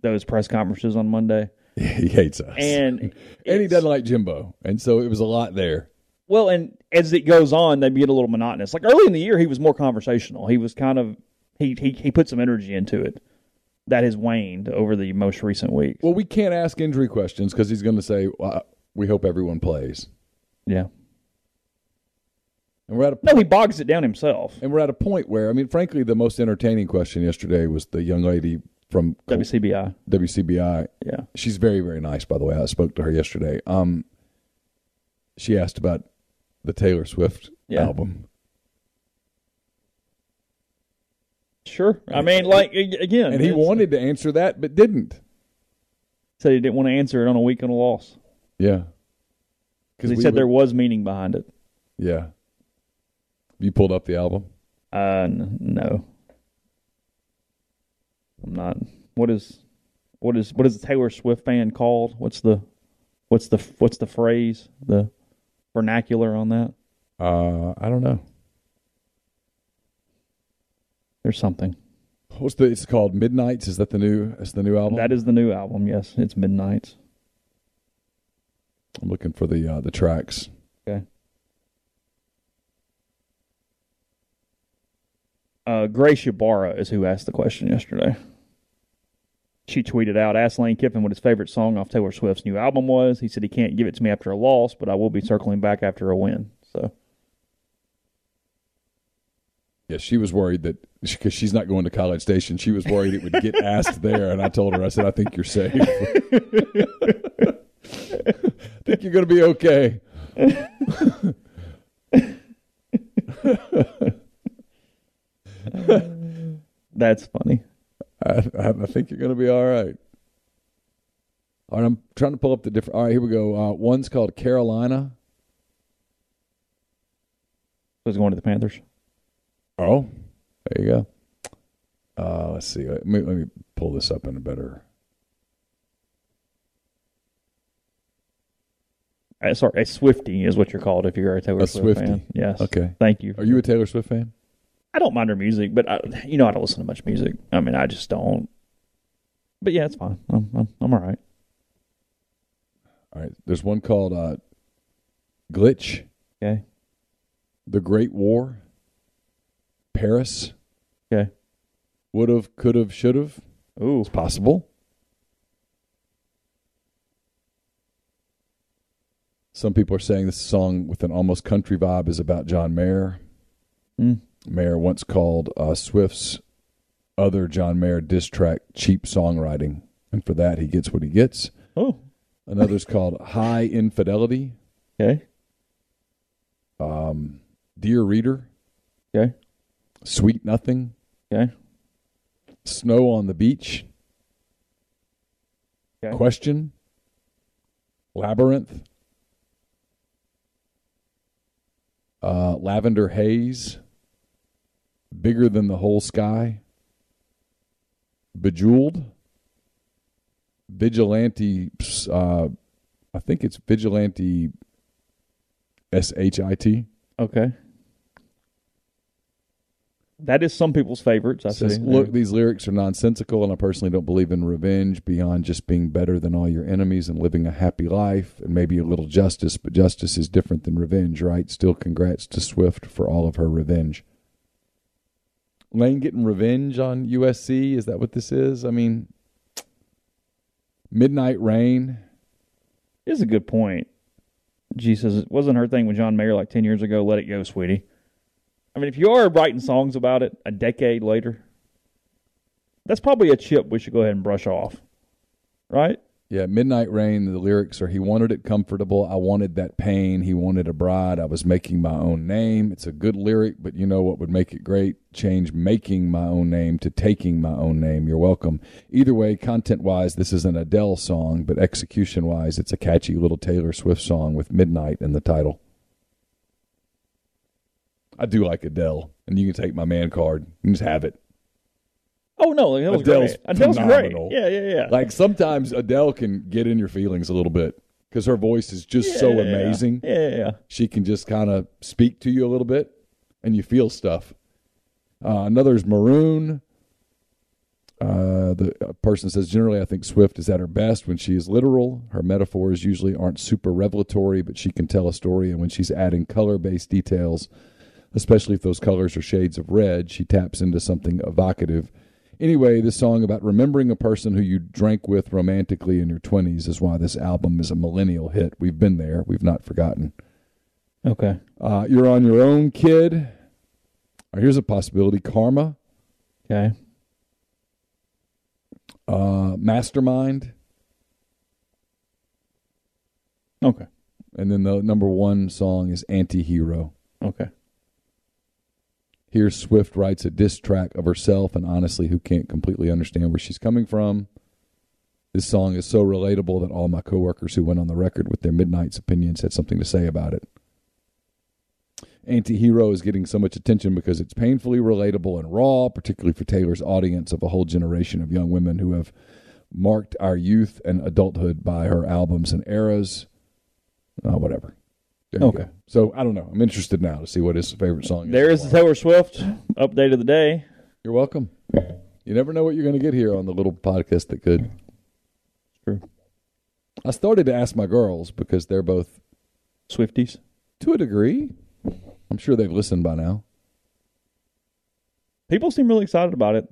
D: those press conferences on Monday,
E: he hates us,
D: and
E: and he doesn't like Jimbo, and so it was a lot there.
D: Well, and as it goes on, they get a little monotonous. Like early in the year, he was more conversational. He was kind of he he he put some energy into it. That has waned over the most recent weeks.
E: Well, we can't ask injury questions because he's going to say, well, "We hope everyone plays,"
D: Yeah.
E: and we're at a
D: No, he bogs it down himself.
E: And we're at a point where, I mean, frankly, the most entertaining question yesterday was the young lady from
D: WCBI.
E: WCBI.
D: Yeah.
E: She's very, very nice, by the way. I spoke to her yesterday. Um, she asked about the Taylor Swift
D: Yeah.
E: album.
D: Sure. I mean, like a- again,
E: And he
D: it's-
E: wanted to answer that, but didn't.
D: said he didn't want to answer it on a week on a loss
E: Yeah.
D: because he
E: we
D: said
E: would-
D: there was meaning behind it.
E: Yeah. You pulled up the album?
D: Uh, n- no, I'm not. What is what is what is the Taylor Swift fan called? What's the what's the what's the phrase the vernacular on that?
E: Uh, I don't know.
D: There's something.
E: What's the? It's called Midnights. Is that the new? Is the new album?
D: That is the new album. Yes, it's Midnights.
E: I'm looking for the uh, the tracks.
D: Okay. Uh, Grace Ybarra is who asked the question yesterday. she tweeted out, asked Lane Kiffin what his favorite song off Taylor Swift's new album was. He said he can't give it to me after a loss, but I will be circling back after a win. So
E: Yeah, she was worried that because she's not going to College Station, she was worried it would get asked there. And I told her, I said, I think you're safe. I think you're going to be okay.
D: that's funny.
E: I, I I think you're going to be all right. All right, I'm trying to pull up the different. All right, here we go. Uh, one's called Carolina.
D: Who's going to the Panthers.
E: Oh, there you go. Uh, let's see. Let me, let me pull this up in a better.
D: Uh, sorry, a Swifty is what you're called if you're a Taylor
E: A
D: Swift
E: Swiftie.
D: fan. Yes.
E: Okay.
D: Thank you.
E: Are you a Taylor Swift fan?
D: I don't mind her music, but I, you know I don't listen to much music. I mean, I just don't. But yeah, it's fine. I'm I'm, I'm all right.
E: All right. There's one called uh, Glitch,
D: Okay.
E: The Great War, Paris,
D: Okay.
E: Would have, could have, should have.
D: Ooh.
E: It's possible. Some people are saying this song with an almost country vibe is about John Mayer.
D: Mm.
E: Mayer once called uh, Swift's other John Mayer diss track cheap songwriting, and for that he gets what he gets.
D: Oh.
E: Another's called High Infidelity.
D: Okay.
E: Um, Dear Reader,
D: Okay.
E: Sweet Nothing,
D: Okay.
E: Snow on the Beach,
D: Okay.
E: Question, Labyrinth, uh, Lavender Haze, Bigger Than the Whole Sky, Bejeweled, Vigilante, uh, I think it's Vigilante S H I T.
D: Okay. That is some people's favorites. I
E: says,
D: see.
E: look, these lyrics are nonsensical, and I personally don't believe in revenge beyond just being better than all your enemies and living a happy life and maybe a little justice. But justice is different than revenge, right? Still, congrats to Swift for all of her revenge. Lane getting revenge on USC? Is that what this is? I mean, Midnight Rain.
D: is a good point. G says it wasn't her thing with John Mayer like ten years ago. Let it go, sweetie. I mean, if you are writing songs about it a decade later, that's probably a chip we should go ahead and brush off, right?
E: Yeah, Midnight Rain, the lyrics are He wanted it comfortable. I wanted that pain. He wanted a bride. I was making my own name. It's a good lyric, but you know what would make it great? Change making my own name to taking my own name. You're welcome. Either way, content wise, this is an Adele song, but execution wise, it's a catchy little Taylor Swift song with Midnight in the title. I do like Adele, and you can take my man card. and just have it.
D: Oh no, Adele's,
E: Adele's
D: great. Adele's
E: phenomenal.
D: great. Yeah, yeah, yeah.
E: Like sometimes Adele can get in your feelings a little bit because her voice is just so amazing.
D: Yeah, yeah, yeah.
E: She can just kind of speak to you a little bit, and you feel stuff. Uh, another is Maroon. Uh, the uh, person says generally, I think Swift is at her best when she is literal. Her metaphors usually aren't super revelatory, but she can tell a story. And when she's adding color-based details, especially if those colors are shades of red, she taps into something evocative. Anyway, this song about remembering a person who you drank with romantically in your 20s is why this album is a millennial hit. We've been there, we've not forgotten.
D: Okay.
E: Uh, you're on your own, kid. Here's a possibility Karma,
D: Okay.
E: uh, Mastermind,
D: Okay.
E: and then the number one song is Anti Hero.
D: Okay.
E: Here, Swift writes a diss track of herself, and honestly, who can't completely understand where she's coming from. This song is so relatable that all my coworkers who went on the record with their Midnight's opinions had something to say about it. Anti Hero is getting so much attention because it's painfully relatable and raw, particularly for Taylor's audience of a whole generation of young women who have marked our youth and adulthood by her albums and eras. Uh, whatever. There
D: Okay.
E: go. So I don't know. I'm interested now to see what his favorite song is.
D: There is the Taylor Swift update of the day.
E: You're welcome. You never know what you're going to get here on the little podcast that could.
D: True.
E: I started to ask my girls because they're both,
D: Swifties.
E: to a degree, I'm sure they've listened by now.
D: people seem really excited about it.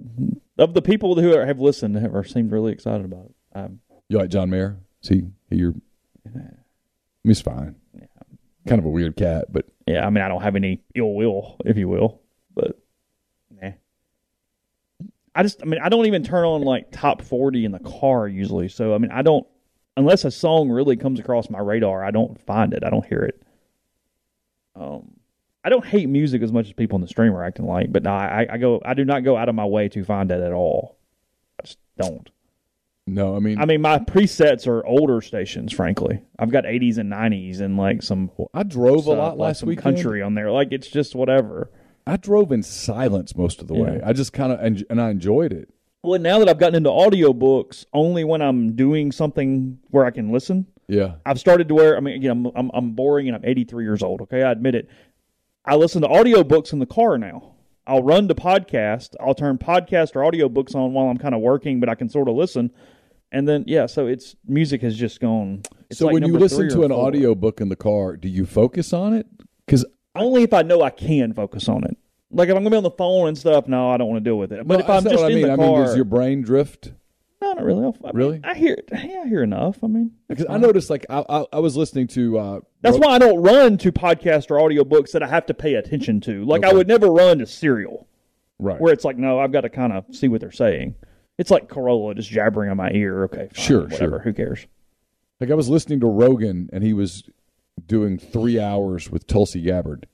D: Of the people who are, have listened, have are, seemed really excited about it. Um,
E: You like John Mayer? See, you're. He's fine. Kind of a weird cat, but
D: yeah, I mean, I don't have any ill will, if you will, but nah. I just, I mean, I don't even turn on like top forty in the car usually. So I mean, I don't unless a song really comes across my radar. I don't find it. I don't hear it. Um, I don't hate music as much as people in the stream are acting like, but no, I, I go, I do not go out of my way to find it at all. I just don't.
E: No, I mean,
D: I mean, my presets are older stations. Frankly, I've got 80s and 90s and like some
E: I drove a lot
D: like
E: last week.
D: country on there. Like it's just whatever.
E: I drove in silence most of the way.
D: Yeah.
E: I just kind of and, and I enjoyed it.
D: Well, now that I've gotten into audiobooks, only when I'm doing something where I can listen,
E: Yeah,
D: I've started to where I mean, again, I'm, I'm I'm boring and I'm 83 years old. Okay, I admit it. I listen to audiobooks in the car now. I'll run to podcast. I'll turn podcast or audiobooks on while I'm kind of working, but I can sort of listen. And then yeah, so it's music has just gone.
E: So
D: like
E: when you listen to an
D: four.
E: audio book in the car, do you focus on it? Because
D: only if I know I can focus on it. Like if I'm gonna be on the phone and stuff, no, I don't want to deal with it. But if I'm just
E: what I
D: in
E: mean.
D: the
E: I
D: car,
E: mean, does your brain drift?
D: No, not really. I mean,
E: Really?
D: I hear it. Yeah, I hear enough. I mean,
E: Because I noticed, like, I, I, I was listening to. Uh,
D: That's
E: Ro-
D: why I don't run to podcast or audiobooks that I have to pay attention to. Like I would never run to Serial,
E: right.
D: where it's like, no, I've got to kind of see what they're saying. It's like Carolla just jabbering on my ear. Okay, fine,
E: Sure,
D: whatever.
E: sure.
D: Who cares?
E: Like I was listening to Rogan, and he was doing three hours with Tulsi Gabbard,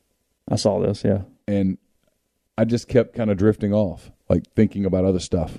D: I saw this. Yeah,
E: and I just kept kind of drifting off, like thinking about other stuff.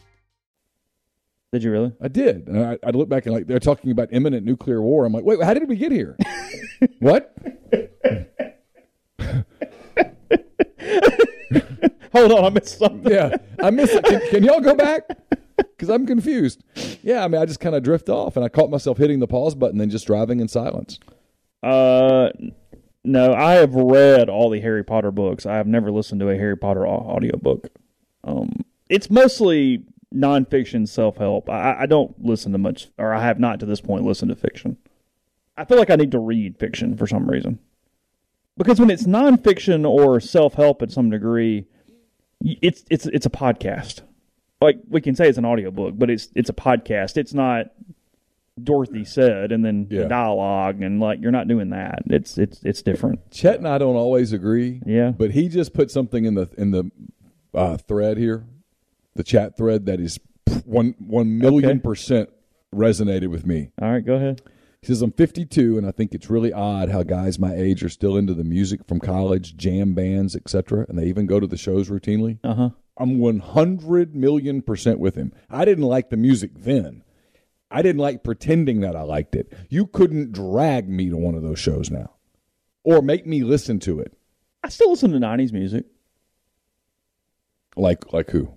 D: Did you really?
E: I did, and I, I look back and like they're talking about imminent nuclear war. I'm like, wait, how did we get here? what?
D: Hold on, I missed something.
E: Yeah, I missed it. Can, can y'all go back? Because I'm confused. Yeah, I mean, I just kind of drift off, and I caught myself hitting the pause button and just driving in silence.
D: Uh, no, I have read all the Harry Potter books. I have never listened to a Harry Potter au- audiobook. Um, it's mostly nonfiction self help. I, I don't listen to much, or I have not to this point listened to fiction. I feel like I need to read fiction for some reason. Because when it's nonfiction or self help at some degree, it's it's it's a podcast. Like we can say it's an audiobook, but it's it's a podcast. It's not Dorothy said and then
E: Yeah.
D: the dialogue and like you're not doing that. It's it's it's different.
E: Chet and I don't always agree.
D: Yeah.
E: but he just put something in the in the uh, thread here, the chat thread that is one one million
D: Okay.
E: percent resonated with me.
D: All right, go ahead.
E: He says, I'm 52, and I think it's really odd how guys my age are still into the music from college, jam bands, etc., and they even go to the shows routinely.
D: Uh huh.
E: I'm 100 million percent with him. I didn't like the music then. I didn't like pretending that I liked it. You couldn't drag me to one of those shows now or make me listen to it.
D: I still listen to '90s music.
E: Like like who?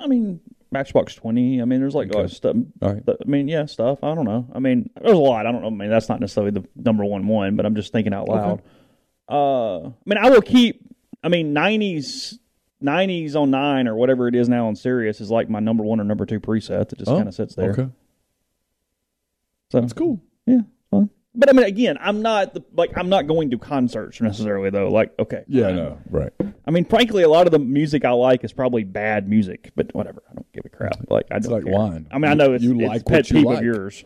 D: I mean, Matchbox Twenty. I mean, there's like lot stuff.
E: Right.
D: I mean, yeah, stuff. I don't know. I mean, there's a lot. I don't know. I mean, that's not necessarily the number one one, but I'm just thinking out loud. Uh, I mean, I will keep. I mean, '90s, '90s on nine or whatever it is now on Sirius is like my number one or number two preset that just
E: Oh,
D: kind of sits there.
E: Okay.
D: So
E: That's cool.
D: Yeah. But I mean, again, I'm not the, like I'm not going to concerts necessarily though. Like, okay,
E: Yeah,
D: fine.
E: no, right.
D: I mean, frankly, a lot of the music I like is probably bad music, but whatever. I don't give a crap. Like, I
E: It's
D: don't
E: like
D: care.
E: wine.
D: I mean, I know it's,
E: You
D: it's
E: like
D: pet
E: what you
D: peeve
E: like.
D: of yours.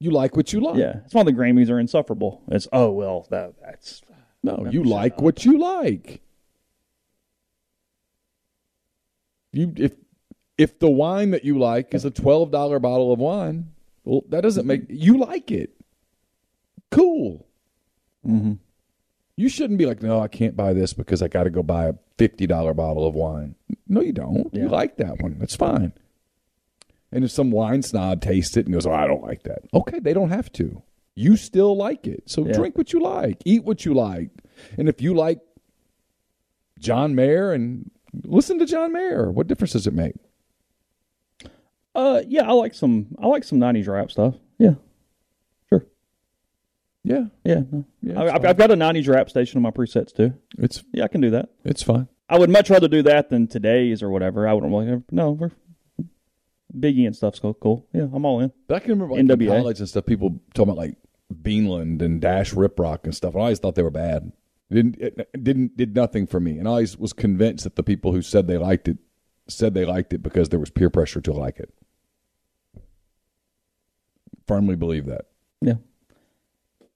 E: You like what you like.
D: Yeah, it's why the Grammys are insufferable. It's oh well, that that's
E: No, you like uh, what you like. You if if the wine that you like is a twelve dollar bottle of wine, well, that doesn't make you like it. Cool.
D: Mhm.
E: You shouldn't be like, no, I can't buy this because I got to go buy a fifty dollar bottle of wine. No, you don't. You like that one. That's fine. And if some wine snob tastes it and goes, "Oh, I don't like that," okay, they don't have to. You still like it, so
D: Yeah.
E: drink what you like, eat what you like, and if you like John Mayer and listen to John Mayer, what difference does it make?
D: uh yeah. I like some I like some '90s rap stuff. Yeah.
E: Yeah,
D: Yeah, no.
E: Yeah,
D: I, I've. I've got a '90s rap station on my presets too.
E: it's
D: Yeah, I can do that.
E: it's fine.
D: I would much rather do that than today's or whatever. I wouldn't really. No, we're Biggie and stuff's cool. Cool. Yeah, I'm all in.
E: But I can remember like, in
D: NWA.
E: college and stuff, people talking about like Beanland and Dash Rip Rock and stuff. And I always thought they were bad. It didn't it, it didn't did nothing for me. And I always was convinced that the people who said they liked it said they liked it because there was peer pressure to like it. Firmly believe that.
D: Yeah.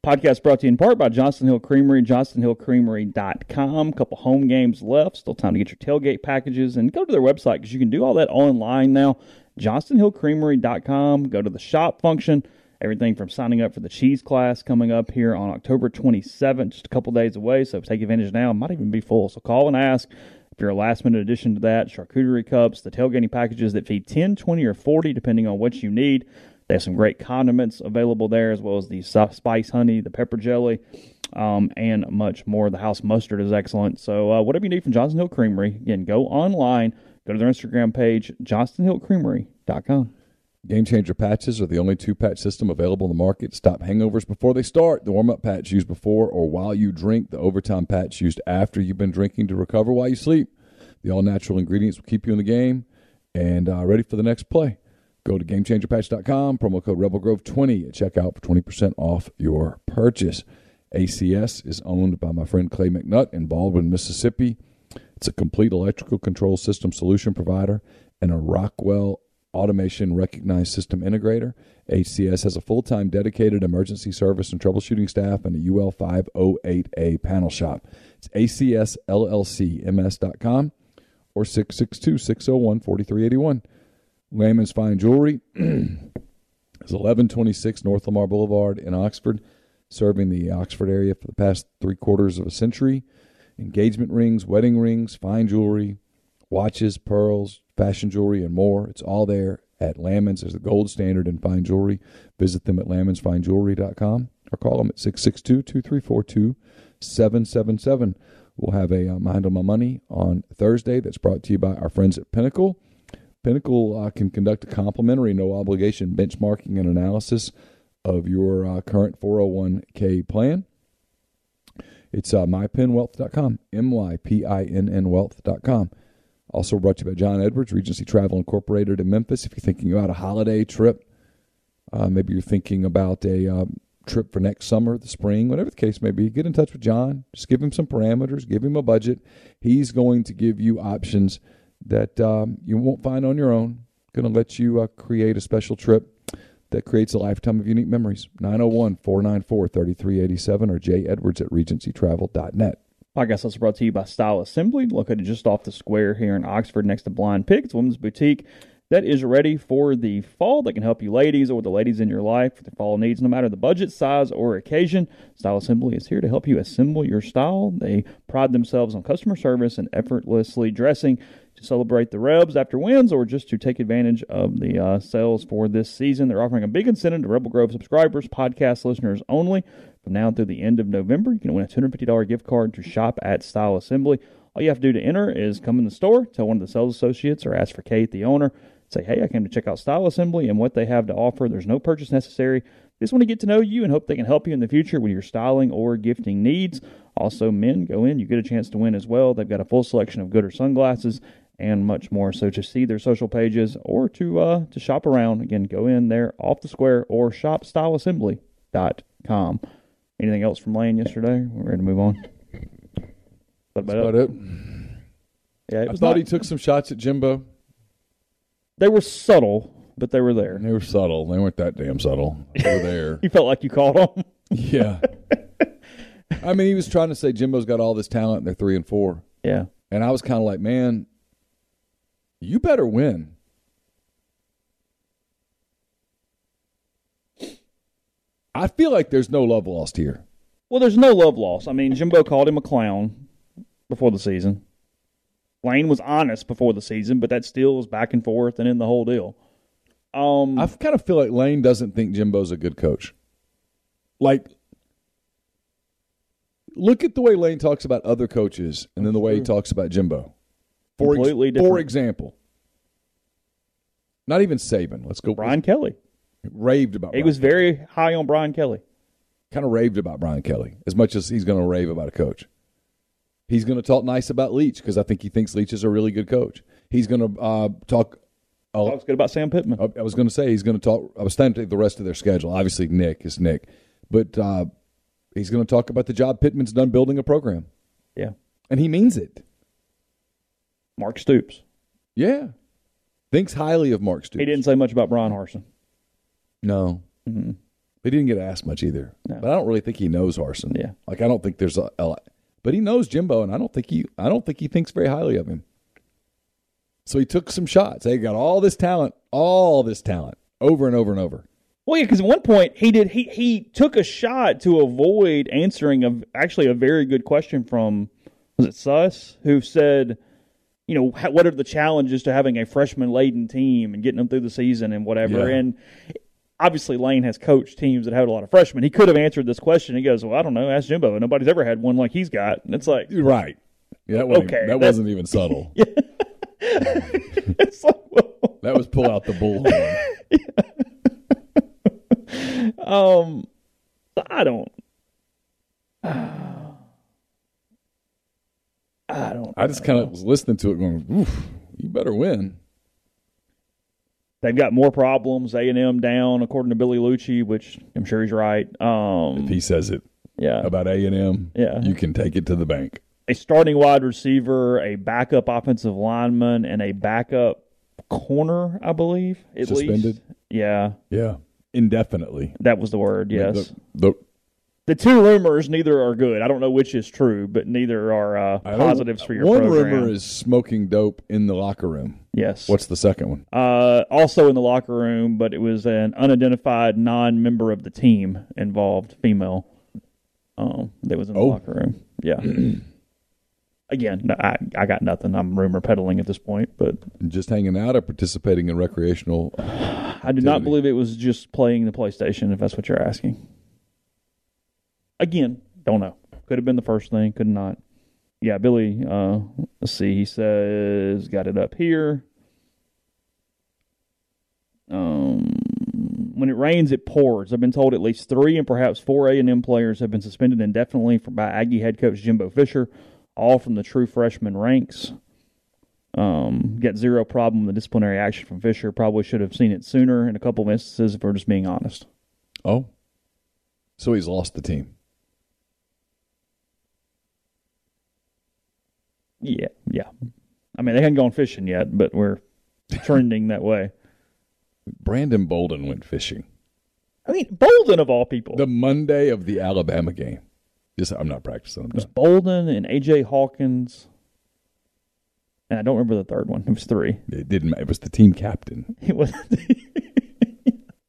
D: Podcast brought to you in part by Johnston Hill Creamery, johnstonhillcreamery.com. Couple home games left. Still time to get your tailgate packages and go to their website because you can do all that online now. johnstonhillcreamery.com. Go to the shop function. Everything from signing up for the cheese class coming up here on October 27th, just a couple days away. So take advantage now. It might even be full. So call and ask if you're a last minute addition to that. Charcuterie cups, the tailgating packages that feed 10, 20, or 40, depending on what you need. They have some great condiments available there, as well as the spice honey, the pepper jelly, um, and much more. The house mustard is excellent. So, uh, whatever you need from Johnston Hill Creamery, again, go online, go to their Instagram page, johnstonhillcreamery.com.
E: Game changer patches are the only two patch system available in the market. Stop hangovers before they start. The warm up patch used before or while you drink. The overtime patch used after you've been drinking to recover while you sleep. The all natural ingredients will keep you in the game and uh, ready for the next play. Go to gamechangerpatch.com, promo code RebelGrove20 at checkout for 20% off your purchase. ACS is owned by my friend Clay McNutt in Baldwyn, Mississippi. It's a complete electrical control system solution provider and a Rockwell automation recognized system integrator. ACS has a full time dedicated emergency service and troubleshooting staff and a UL 508A panel shop. It's ACSLLCMS.com or 662 601 4381. Lammon's Fine Jewelry is 1126 North Lamar Boulevard in Oxford, serving the Oxford area for the past three quarters of a century. Engagement rings, wedding rings, fine jewelry, watches, pearls, fashion jewelry, and more. It's all there at Lammon's. There's the gold standard in fine jewelry. Visit them at lammonsfinejewelry.com or call them at 662 2342 777. We'll have a uh, Mind on My Money on Thursday that's brought to you by our friends at Pinnacle. Pinnacle uh, can conduct a complimentary, no obligation benchmarking and analysis of your uh, current 401k plan. It's uh, mypinnwealth.com, M Y P I N N wealth.com. Also brought to you by John Edwards, Regency Travel Incorporated in Memphis. If you're thinking about a holiday trip, uh, maybe you're thinking about a um, trip for next summer, the spring, whatever the case may be, get in touch with John. Just give him some parameters, give him a budget. He's going to give you options that um, you won't find on your own. Going to let you uh, create a special trip that creates a lifetime of unique memories. 901 494 3387 or J Edwards at regencytravel.net.
D: Podcast also brought to you by Style Assembly, located just off the square here in Oxford next to Blind Pig. It's women's boutique that is ready for the fall that can help you ladies or the ladies in your life for the fall needs, no matter the budget, size, or occasion. Style Assembly is here to help you assemble your style. They pride themselves on customer service and effortlessly dressing to celebrate the Rebs after wins or just to take advantage of the uh, sales for this season. They're offering a big incentive to Rebel Grove subscribers, podcast listeners only. From now through the end of November, you can win a $250 gift card to shop at Style Assembly. All you have to do to enter is come in the store, tell one of the sales associates, or ask for Kate, the owner. Say, hey, I came to check out Style Assembly and what they have to offer. There's no purchase necessary. Just want to get to know you and hope they can help you in the future with your styling or gifting needs. Also, men, go in. You get a chance to win as well. They've got a full selection of Goodr sunglasses and much more. So to see their social pages or to uh, to shop around, again, go in there off the square or shopstyleassembly.com. Anything else from Lane yesterday? We're ready to move on.
E: That's about it.
D: Yeah, it
E: I thought
D: not-
E: he took some shots at Jimbo.
D: they were subtle, but they were there.
E: They were subtle. They weren't that damn subtle. They were there.
D: You felt like you caught them.
E: yeah. I mean, he was trying to say Jimbo's got all this talent and they're three and four.
D: yeah.
E: And I was kind of like, man, you better win. I feel like there's no love lost here.
D: Well, there's no love lost. I mean, Jimbo called him a clown before the season. Lane was honest before the season, but that still was back and forth and in the whole deal. Um,
E: I kind of feel like Lane doesn't think Jimbo's a good coach. Like, look at the way Lane talks about other coaches and then the way he talks about Jimbo. For, ex-
D: Completely
E: for example, not even Saban. Let's go.
D: Brian Kelly.
E: raved about.
D: He
E: Brian
D: was very high on Brian Kelly.
E: kind of raved about Brian Kelly as much as he's going to rave about a coach. He's going to talk nice about Leach because I think he thinks Leach is a really good coach. He's going to uh, talk.
D: I was good about Sam Pittman.
E: I was going to say he's going to talk. I was trying to take the rest of their schedule. Obviously, Nick is Nick, but uh, he's going to talk about the job Pittman's done building a program,
D: Yeah.
E: and he means it.
D: Mark Stoops.
E: Yeah, thinks highly of Mark Stoops.
D: He didn't say much about Brian Harsin.
E: No,
D: Mm-hmm.
E: he didn't get asked much either.
D: No.
E: But I don't really think he knows Harsin.
D: Yeah.
E: like I don't think there's a, a lot. But he knows Jimbo, and I don't think he. I don't think he thinks very highly of him. So he took some shots. They got all this talent, all this talent, over and over and over.
D: Well, yeah, because at one point he did he he took a shot to avoid answering a actually a very good question from was it Sus who said, you know, ha- what are the challenges to having a freshman laden team and getting them through the season and whatever
E: Yeah.
D: and. Obviously, Lane has coached teams that had a lot of freshmen. He could have answered this question. He goes, "Well, I don't know. Ask Jimbo. Nobody's ever had one like he's got." And it's like,
E: Right. Yeah, that wasn't,
D: Okay,
E: that
D: that-
E: wasn't even subtle.
D: it's like, well,
E: That was pull out the bullhorn.
D: um, I don't, I don't.
E: I just kind of was listening to it, going, "Oof, you better win."
D: They've got more problems. A and M down, according to Billy Liucci, which I'm sure he's right. Um,
E: If he says it
D: yeah,
E: about A and M,
D: Yeah.
E: you can take it to the bank.
D: a starting wide receiver, a backup offensive lineman, and a backup corner, I believe. At
E: Suspended?
D: least, yeah,
E: Yeah, indefinitely.
D: that was the word. Yes,
E: The, the,
D: the two rumors, neither are good. I don't know which is true, but neither are uh, positives for your
E: one
D: program.
E: rumor is smoking dope in the locker room.
D: yes.
E: What's the second one?
D: Uh, also in the locker room, but it was an unidentified non-member of the team involved, female. Um, that was in the
E: Oh.
D: locker room. Yeah. Again, no, I I got nothing. I'm rumor peddling at this point, but
E: Just hanging out or participating in recreational?
D: I do not believe it was just playing the PlayStation. If that's what you're asking. Again, don't know. Could have been the first thing. Could not. Yeah, Billy. Uh, let's see. He says got it up here. Um, when it rains, it pours. I've been told at least three and perhaps four A and M players have been suspended indefinitely by Aggie head coach Jimbo Fisher, all from the true freshman ranks. Um, got zero problem with the disciplinary action from Fisher. Probably should have seen it sooner in a couple of instances if we're just being honest.
E: Oh, so he's lost the team.
D: Yeah, yeah. I mean, they hadn't gone fishing yet, but we're trending that way.
E: Brandon Bolden went fishing
D: I mean, Bolden of all people.
E: the Monday of the Alabama game. Just I'm not practicing. I'm
D: It was
E: done.
D: Bolden and AJ Hawkins, and I don't remember the third one. It was three.
E: It didn't. It was the team captain.
D: It was.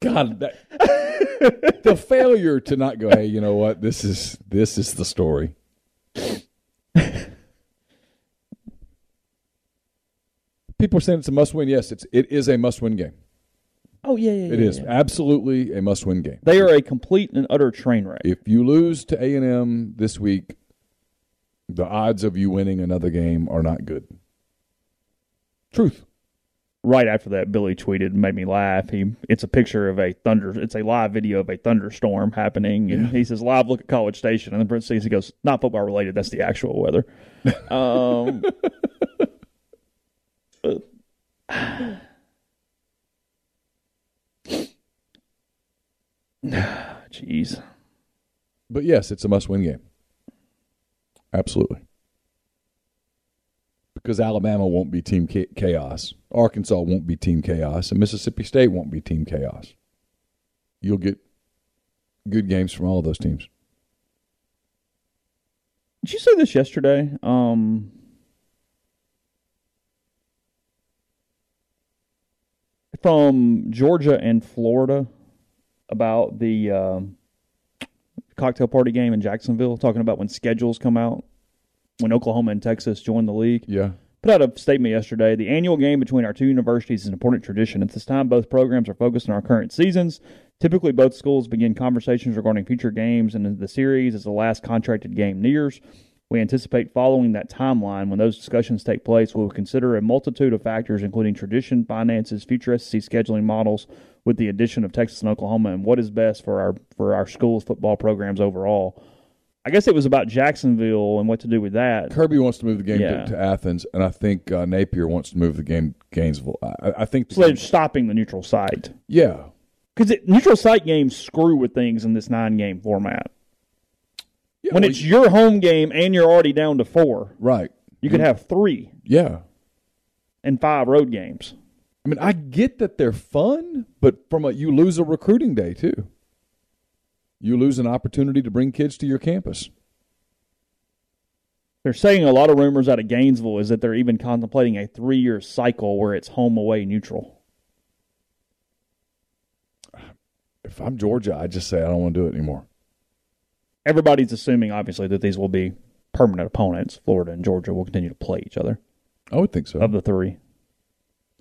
E: God, that, the failure to not go. Hey, you know what? This is this is the story. People are saying it's a must-win. Yes, it's it is a must-win game.
D: oh yeah, yeah,
E: It
D: yeah,
E: is
D: yeah.
E: absolutely a must-win game.
D: They are a complete and utter train wreck.
E: If you lose to A and M this week, the odds of you winning another game are not good. Truth.
D: right after that, Billy tweeted, and made me laugh. He, it's a picture of a thunder. It's a live video of a thunderstorm happening, and he says, "Live look at College Station." And then parentheses, he goes, "Not football related. That's the actual weather." um, Jeez.
E: But yes, it's a must-win game. Absolutely. Because Alabama won't be team chaos, Arkansas won't be team chaos, and Mississippi State won't be team chaos. You'll get good games from all of those teams.
D: Did you say this yesterday? Um, from Georgia and Florida about the um, cocktail party game in Jacksonville, talking about when schedules come out, when Oklahoma and Texas join the league.
E: Yeah.
D: Put out a statement yesterday. The annual game between our two universities is an important tradition. At this time, both programs are focused on our current seasons. Typically, both schools begin conversations regarding future games and the series as the last contracted game nears. We anticipate following that timeline when those discussions take place. We will consider a multitude of factors, including tradition, finances, future SEC scheduling models, with the addition of Texas and Oklahoma, and what is best for our for our schools' football programs overall. I guess it was about Jacksonville and what to do with that.
E: Kirby wants to move the game
D: Yeah.
E: to, to Athens, and I think uh, Napier wants to move the game Gainesville. I, I think.
D: So stopping the neutral site
E: yeah.
D: because neutral site games screw with things in this nine game format.
E: Yeah.
D: When
E: well,
D: it's your home game and you're already down to four,
E: right.
D: you could mm-hmm. have three
E: Yeah.
D: and five road games.
E: I mean, I get that they're fun, but from a you lose a recruiting day too. You lose an opportunity to bring kids to your campus.
D: They're saying a lot of rumors out of Gainesville is that they're even contemplating a three year cycle where it's home away neutral.
E: If I'm Georgia, I just say I don't want to do it anymore.
D: Everybody's assuming, obviously, that these will be permanent opponents. Florida and Georgia will continue to play each other
E: I would think so.
D: of the three.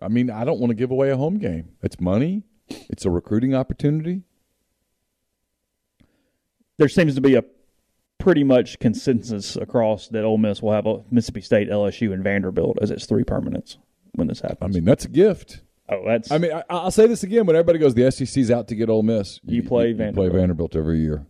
E: I mean, I don't want to give away a home game. It's money. It's a recruiting opportunity.
D: There seems to be a pretty much consensus across that Ole Miss will have a Mississippi State, LSU, and Vanderbilt as its three permanents when this happens.
E: I mean, that's a gift.
D: oh, that's
E: I mean, I, I'll say this again: when everybody goes, the SEC's out to get Ole Miss.
D: You play
E: play
D: Vanderbilt.
E: Vanderbilt every year.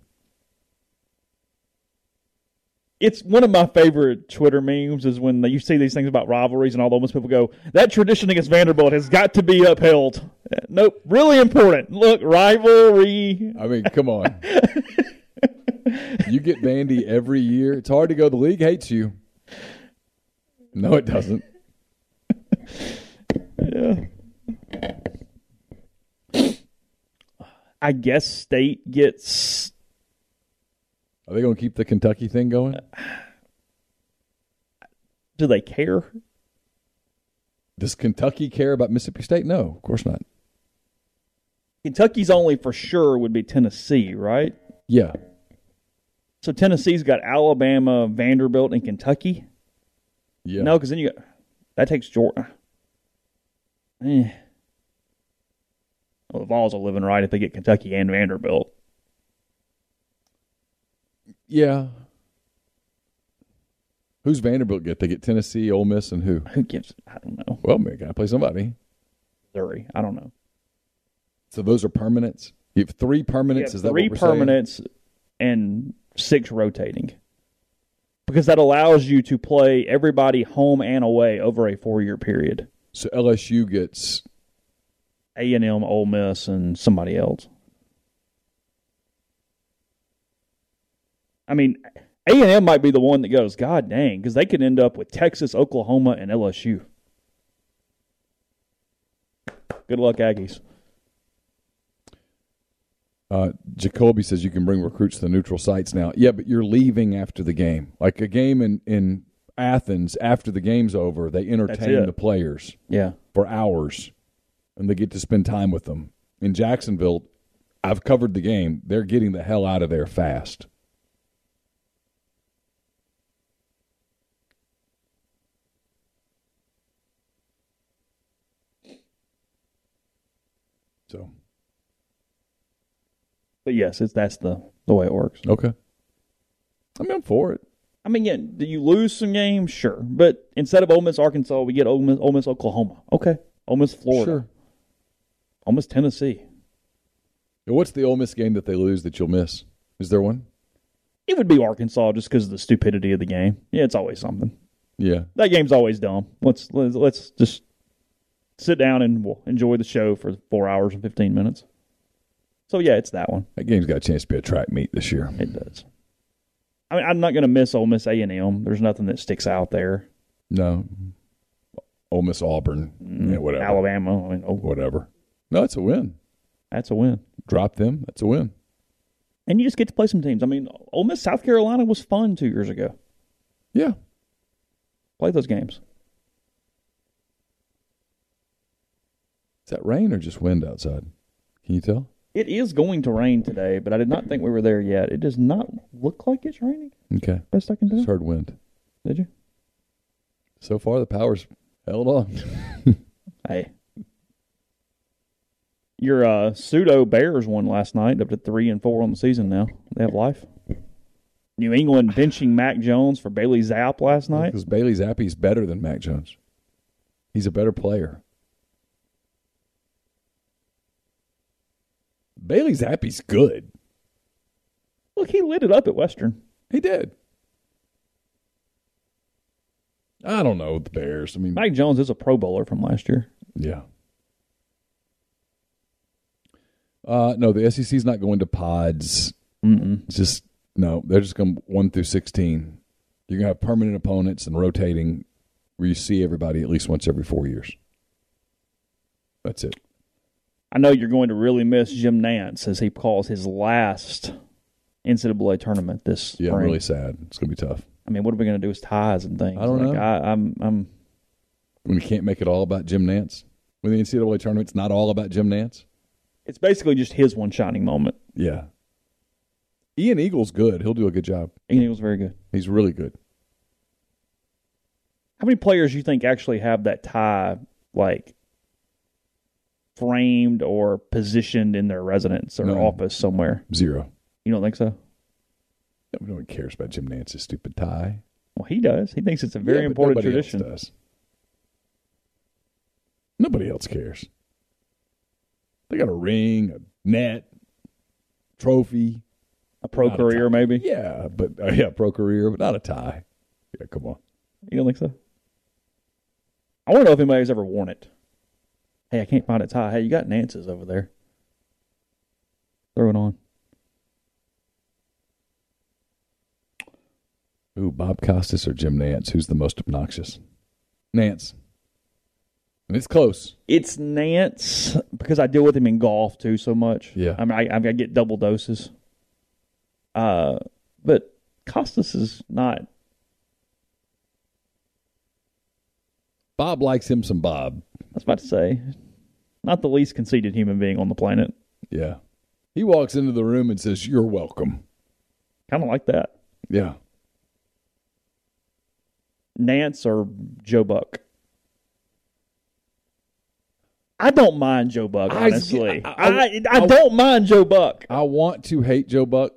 D: It's one of my favorite Twitter memes is when you see these things about rivalries and all the Ole people go, that tradition against Vanderbilt has got to be upheld. Uh, Nope, really important. Look, rivalry.
E: I mean, come on. you get Vandy every year. It's hard to go. The league hates you. No, it doesn't. Yeah.
D: I guess State gets.
E: Are they going to keep the Kentucky thing going?
D: Do they care?
E: Does Kentucky care about Mississippi State? No, of course not.
D: Kentucky's only for sure would be Tennessee, right?
E: Yeah.
D: So Tennessee's got Alabama, Vanderbilt, and Kentucky.
E: Yeah.
D: No, because then you got that takes Georgia. Eh. Well, the Vols are living right if they get Kentucky and Vanderbilt.
E: Yeah. Who's Vanderbilt get? They get Tennessee, Ole Miss, and who?
D: Who gives? I don't know.
E: Well, man, gotta play somebody.
D: Missouri. I don't know.
E: So those are permanents. You have three permanents.
D: Yeah,
E: Is that
D: three
E: what we're saying?
D: permanents and six rotating? Because that allows you to play everybody home and away over a four-year period.
E: So LSU gets
D: A and M, Ole Miss, and somebody else. I mean, A and M might be the one that goes, God dang, because they could end up with Texas, Oklahoma, and LSU. Good luck, Aggies.
E: Uh, Jacoby says you can bring recruits to the neutral sites now. Yeah, but you're leaving after the game. Like a game in, in Athens, after the game's over, they entertain the players
D: Yeah.
E: for hours and they get to spend time with them. In Jacksonville, I've covered the game. They're getting the hell out of there fast. So,
D: But yes, it's that's the the way it works.
E: okay. I mean, I'm for it.
D: I mean, yeah, do you lose some games? Sure. But instead of Ole Miss, Arkansas, we get Ole Miss, Ole Miss Oklahoma. Okay. Ole Miss, Florida.
E: Sure.
D: Ole Miss, Tennessee.
E: What's the Ole Miss game that they lose that you'll miss? Is there one?
D: It would be Arkansas just because of the stupidity of the game. Yeah, it's always something.
E: Yeah.
D: That game's always dumb. Let's let's, let's just sit down and we'll enjoy the show for four hours and fifteen minutes. So yeah, it's that one.
E: That game's got a chance to be a track meet this year.
D: It does. I mean, I'm not going to miss Ole Miss A and M. There's nothing that sticks out there.
E: No. Ole Miss Auburn. Mm-hmm. Yeah, whatever.
D: Alabama. I mean, oh,
E: Whatever. No, it's a win.
D: that's a win.
E: Drop them. That's a win.
D: And you just get to play some teams. I mean, Ole Miss South Carolina was fun two years ago.
E: Yeah.
D: Play those games.
E: Is that rain or just wind outside? Can you tell?
D: It is going to rain today, but I did not think we were there yet. It does not look like it's raining.
E: Okay.
D: Best I can do.
E: Just heard wind.
D: Did you?
E: So far, the power's held on.
D: Hey. Your uh, pseudo Bears won last night, up to three and four on the season now. They have life. New England benching Mac Jones for Bailey Zappe last night.
E: Because Bailey Zappe's better than Mac Jones. He's a better player. Bailey Zappe's good.
D: Look, he lit it up at Western.
E: He did. I don't know the Bears. I mean,
D: Mike Jones is a Pro Bowler from last year.
E: yeah. Uh, no, the SEC's not going to pods.
D: Mm-mm.
E: It's just no. They're just going one through sixteen. You're gonna have permanent opponents and rotating, where you see everybody at least once every four years. That's it.
D: I know you're going to really miss Jim Nantz as he calls his last NCAA tournament this
E: Yeah, I'm really sad. It's gonna be tough
D: I mean, what are we going to do with ties and things?
E: I don't
D: Like,
E: know.
D: I, I'm, I'm,
E: when you can't make it all about Jim Nantz. When the NCAA tournament's not all about Jim Nantz.
D: it's basically just his one shining moment.
E: Yeah. Ian Eagle's good. He'll do a good job.
D: Ian Eagle's very good.
E: He's really good.
D: How many players you think actually have that tie like framed or positioned in their residence or
E: None.
D: office somewhere?
E: Zero.
D: You don't think so?
E: No one cares about Jim Nantz's stupid tie.
D: Well, he does. He thinks it's a very
E: Yeah,
D: important
E: nobody else
D: tradition.
E: does. Nobody else cares. They got a ring, a net, trophy.
D: A pro
E: Not a
D: career,
E: tie.
D: maybe.
E: Yeah, but uh, yeah, pro career, but not a tie. Yeah, come on.
D: You don't think so? I want to know if anybody's ever worn it. Hey, I can't find a tie. Hey, you got Nantz's over there. Throw it on.
E: Ooh, Bob Costas or Jim Nantz? Who's the most obnoxious? Nantz. It's close.
D: It's Nantz because I deal with him in golf too so much.
E: Yeah.
D: I mean, I, I get double doses. Uh, but Costas is not.
E: Bob likes him some Bob.
D: I was about to say, not the least conceited human being on the planet.
E: Yeah. He walks into the room and says, You're welcome.
D: Kind of like that.
E: Yeah.
D: Nantz or Joe Buck. I don't mind Joe Buck, honestly.
E: I-
D: I,
E: I-
D: I,
E: I-
D: don't mind Joe Buck.
E: I want to hate Joe Buck,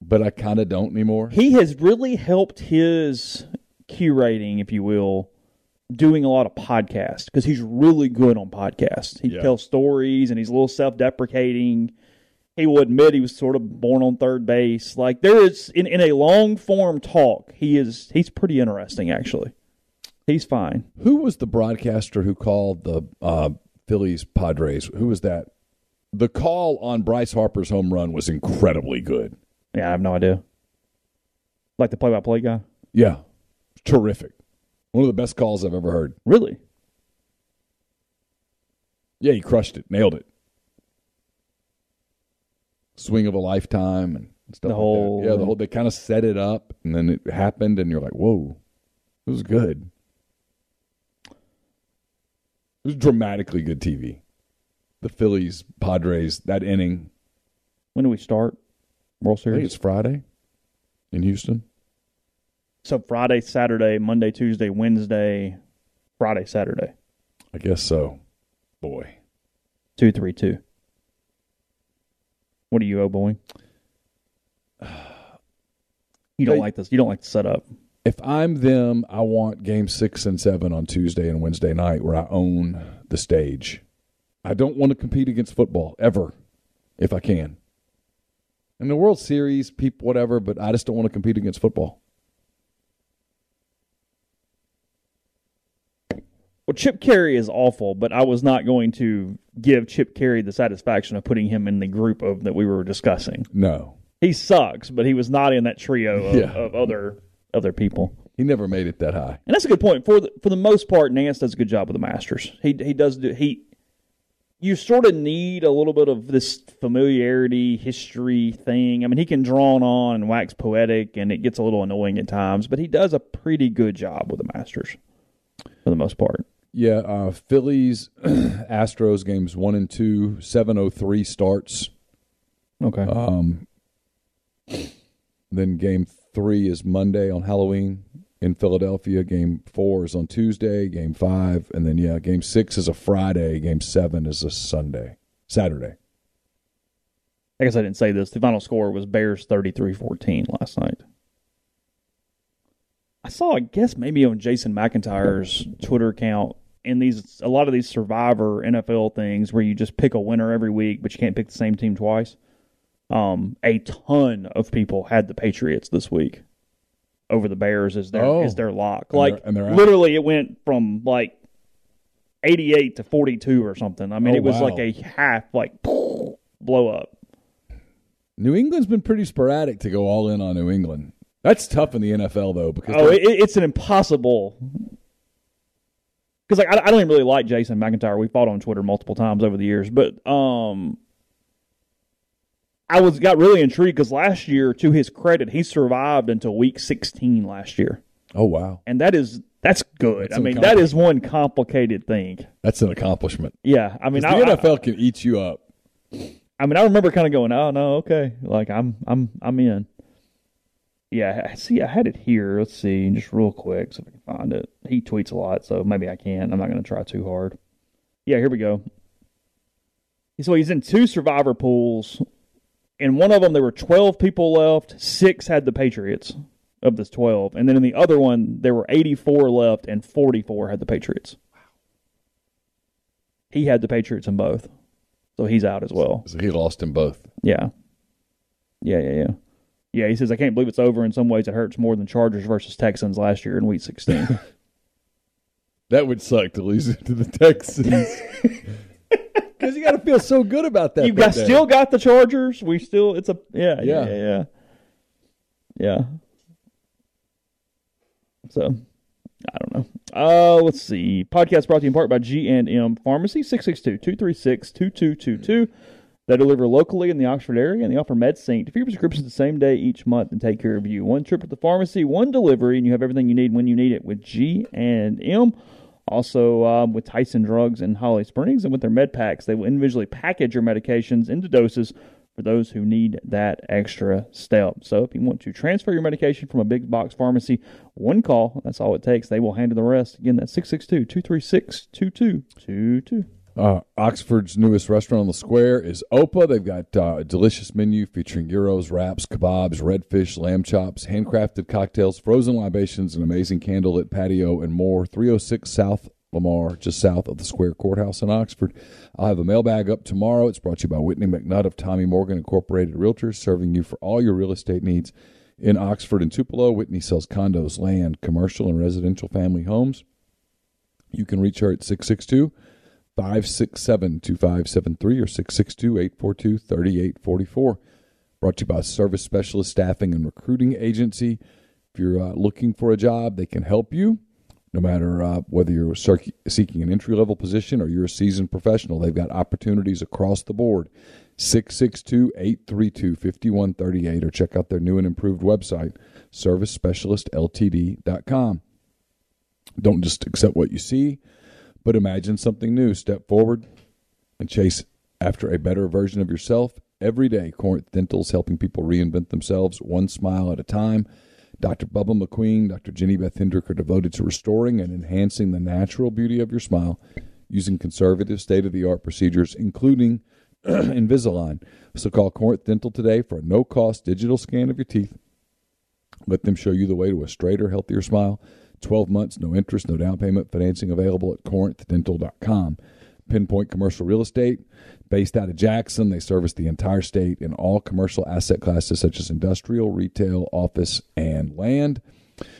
E: but I kind of don't anymore.
D: He has really helped his curating, if you will, doing a lot of podcasts because he's really good on podcasts. He
E: Yeah.
D: tells stories and he's a little self deprecating. He will admit he was sort of born on third base. Like there is in, in a long form talk, he is he's pretty interesting actually. He's fine.
E: Who was the broadcaster who called the uh, Phillies Padres? Who was that? The call on Bryce Harper's home run was incredibly good.
D: Yeah, I have no idea. Like the play by play guy?
E: Yeah, terrific. One of the best calls I've ever heard.
D: Really?
E: Yeah, he crushed it, nailed it. swing of a lifetime and stuff.
D: The
E: like
D: whole-
E: that. yeah, the whole they kind of set it up and then it happened and you're like, whoa, it was good. It was dramatically good TV. The Phillies, Padres, that inning.
D: When do we start? World
E: I think
D: Series.
E: it's Friday in Houston.
D: So Friday, Saturday, Monday, Tuesday, Wednesday, Friday, Saturday.
E: I guess so. Boy.
D: Two, three, two. What do you owe, boy? You don't
E: They-
D: like this. You don't like the setup.
E: If I'm them, I want game six and seven on Tuesday and Wednesday night where I own the stage. I don't want to compete against football ever, if I can. In the World Series, people, whatever, but I just don't want to compete against football.
D: Well, Chip Caray is awful, but I was not going to give Chip Caray the satisfaction of putting him in the group of that we were discussing.
E: No,
D: He sucks, but he was not in that trio of,
E: Yeah.
D: of other other people.
E: he never made it that high.
D: And that's a good point. For the, for the most part, Nantz does a good job with the Masters. He he does do he. You sort of need a little bit of this familiarity, history thing. I mean, he can draw on and wax poetic, and it gets a little annoying at times. But he does a pretty good job with the Masters, for the most part.
E: Yeah, uh, Phillies, Astros games one and two, 703 starts.
D: Okay.
E: Um, then game three is Monday on Halloween in Philadelphia. Game four is on Tuesday. Game five, and then yeah, game six is a Friday. Game seven is a Sunday, Saturday.
D: I guess I didn't say this. The final score was Bears 33-14 last night. I saw, I guess, maybe on Jason McIntyre's Twitter account in these a lot of these Survivor NFL things where you just pick a winner every week, but you can't pick the same team twice. Um, a ton of people had the Patriots this week over the Bears as their
E: Oh.
D: as their lock.
E: And
D: like
E: they're- they're
D: literally, it went from like eighty eight to forty two or something. I mean,
E: Oh,
D: it was
E: wow.
D: like a half like blow up.
E: New England's been pretty sporadic to go all in on New England. That's tough in the NFL though because
D: Oh, it, it's an impossible. Because like I, I don't even really like Jason McIntyre. We fought on Twitter multiple times over the years, but um, I was got really intrigued because last year, to his credit, he survived until week sixteen last year,
E: oh wow,
D: and that is that's good.
E: That's
D: I mean, that is one complicated thing.
E: that's an accomplishment.
D: Yeah, I mean, I,
E: the
D: I-
E: NFL can eat you up.
D: I mean, I remember kind of going, "Oh no, okay, like I'm, I'm, I'm in." Yeah, I see. I had it here. Let's see, just real quick, so if I can find it. He tweets a lot, so maybe I can't. I'm not going to try too hard. Yeah, here we go. So he's in two survivor pools. In one of them, there were 12 people left. Six had the Patriots of this 12, and then in the other one, there were 84 left, and 44 had the Patriots. Wow. He had the Patriots in both, so he's out as well.
E: So he lost in both.
D: Yeah. Yeah, yeah, yeah. Yeah, he says, I can't believe it's over. In some ways, it hurts more than Chargers versus Texans last year in week 16.
E: That would suck to lose it to the Texans. Because you got to feel so good about that.
D: You've got
E: day.
D: still got the Chargers. We still, it's a, yeah, yeah,
E: Yeah.
D: yeah, yeah. Yeah. So, I don't know. Uh, let's see. Podcast brought to you in part by G&M Pharmacy, 662-236-2222. They deliver locally in the Oxford area, and they offer MedSync to your prescriptions the same day each month and take care of you. One trip to the pharmacy, one delivery, and you have everything you need when you need it with G&M. Also, um, with Tyson Drugs in Holly Springs and with their med packs, they will individually package your medications into doses for those who need that extra step. So, if you want to transfer your medication from a big box pharmacy, one call, that's all it takes. They will handle the rest. Again, that's 662 236 2222.
E: Uh, Oxford's newest restaurant on the square is Opa. They've got uh, a delicious menu featuring gyros, wraps, kebabs, redfish, lamb chops, handcrafted cocktails, frozen libations, an amazing candlelit patio, and more. 306 South Lamar, just south of the Square Courthouse in Oxford. I'll have a mailbag up tomorrow. It's brought to you by Whitney McNutt of Tommy Morgan Incorporated Realtors, serving you for all your real estate needs in Oxford and Tupelo. Whitney sells condos, land, commercial, and residential family homes. You can reach her at 662- 567 2573 or 662 842 3844. Brought to you by Service Specialist Staffing and Recruiting Agency. If you're uh, looking for a job, they can help you. No matter uh, whether you're seeking an entry level position or you're a seasoned professional, they've got opportunities across the board. 662 832 5138 or check out their new and improved website, servicespecialistltd.com. Don't just accept what you see, but imagine something new. Step forward and chase after a better version of yourself every day. Corinth Dental's helping people reinvent themselves one smile at a time. Dr. Bubba McQueen, Dr. Jenny Beth Hendrick are devoted to restoring and enhancing the natural beauty of your smile using conservative, state of the art procedures, including Invisalign. So call Corinth Dental today for a no cost digital scan of your teeth. Let them show you the way to a straighter, healthier smile. 12 months, no interest, no down payment, financing available at corinthdental.com. Pinpoint Commercial Real Estate, based out of Jackson. They service the entire state in all commercial asset classes such as industrial, retail, office, and land.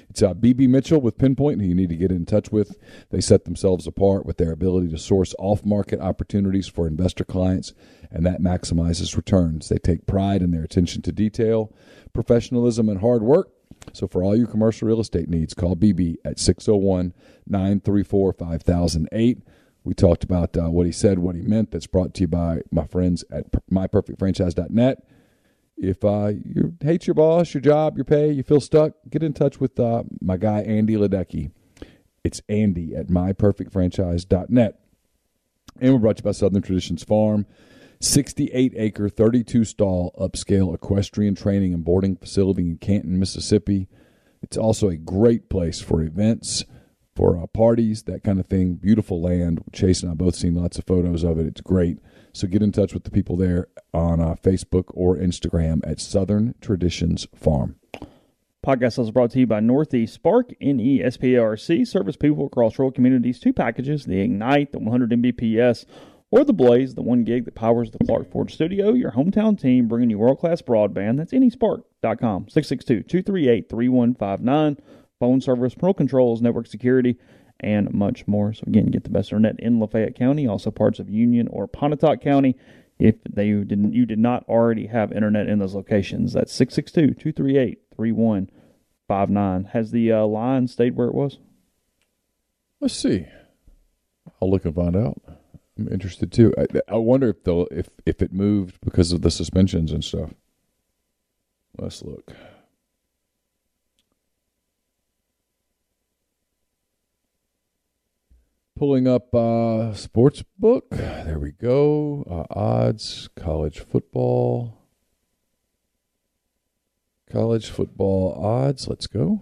E: It's uh, BB Mitchell with Pinpoint, who you need to get in touch with. They set themselves apart with their ability to source off market opportunities for investor clients, and that maximizes returns. They take pride in their attention to detail, professionalism, and hard work. So, for all your commercial real estate needs, call BB at 601 934 5008. We talked about uh, what he said, what he meant. That's brought to you by my friends at myperfectfranchise.net. If uh, you hate your boss, your job, your pay, you feel stuck, get in touch with uh, my guy, Andy Ledecky. It's Andy at myperfectfranchise.net. And we're brought to you by Southern Traditions Farm. 68 acre, 32 stall upscale equestrian training and boarding facility in Canton, Mississippi. It's also a great place for events for uh, parties, that kind of thing. Beautiful land. Chase and I both seen lots of photos of it. It's great. So get in touch with the people there on uh, Facebook or Instagram at Southern Traditions Farm.
D: Podcast is brought to you by Northeast Spark, NESPARC. Service people across rural communities. Two packages the Ignite, the 100 Mbps, or the Blaze, the one gig that powers the Clark Ford studio. Your hometown team bringing you world class broadband. That's nespark.com. 662 238 3159 phone service, parental controls, network security, and much more. So again, get the best internet in Lafayette County, also parts of Union or Pontotoc County. If they didn't, you did not already have internet in those locations. That's 662-238-3159. Has the uh, line stayed where it was?
E: Let's see. I'll look and find out. I'm interested too. I, I wonder if they'll if if it moved because of the suspensions and stuff. Let's look. Pulling up uh, sports book. There we go. Uh, odds, college football. College football odds. Let's go.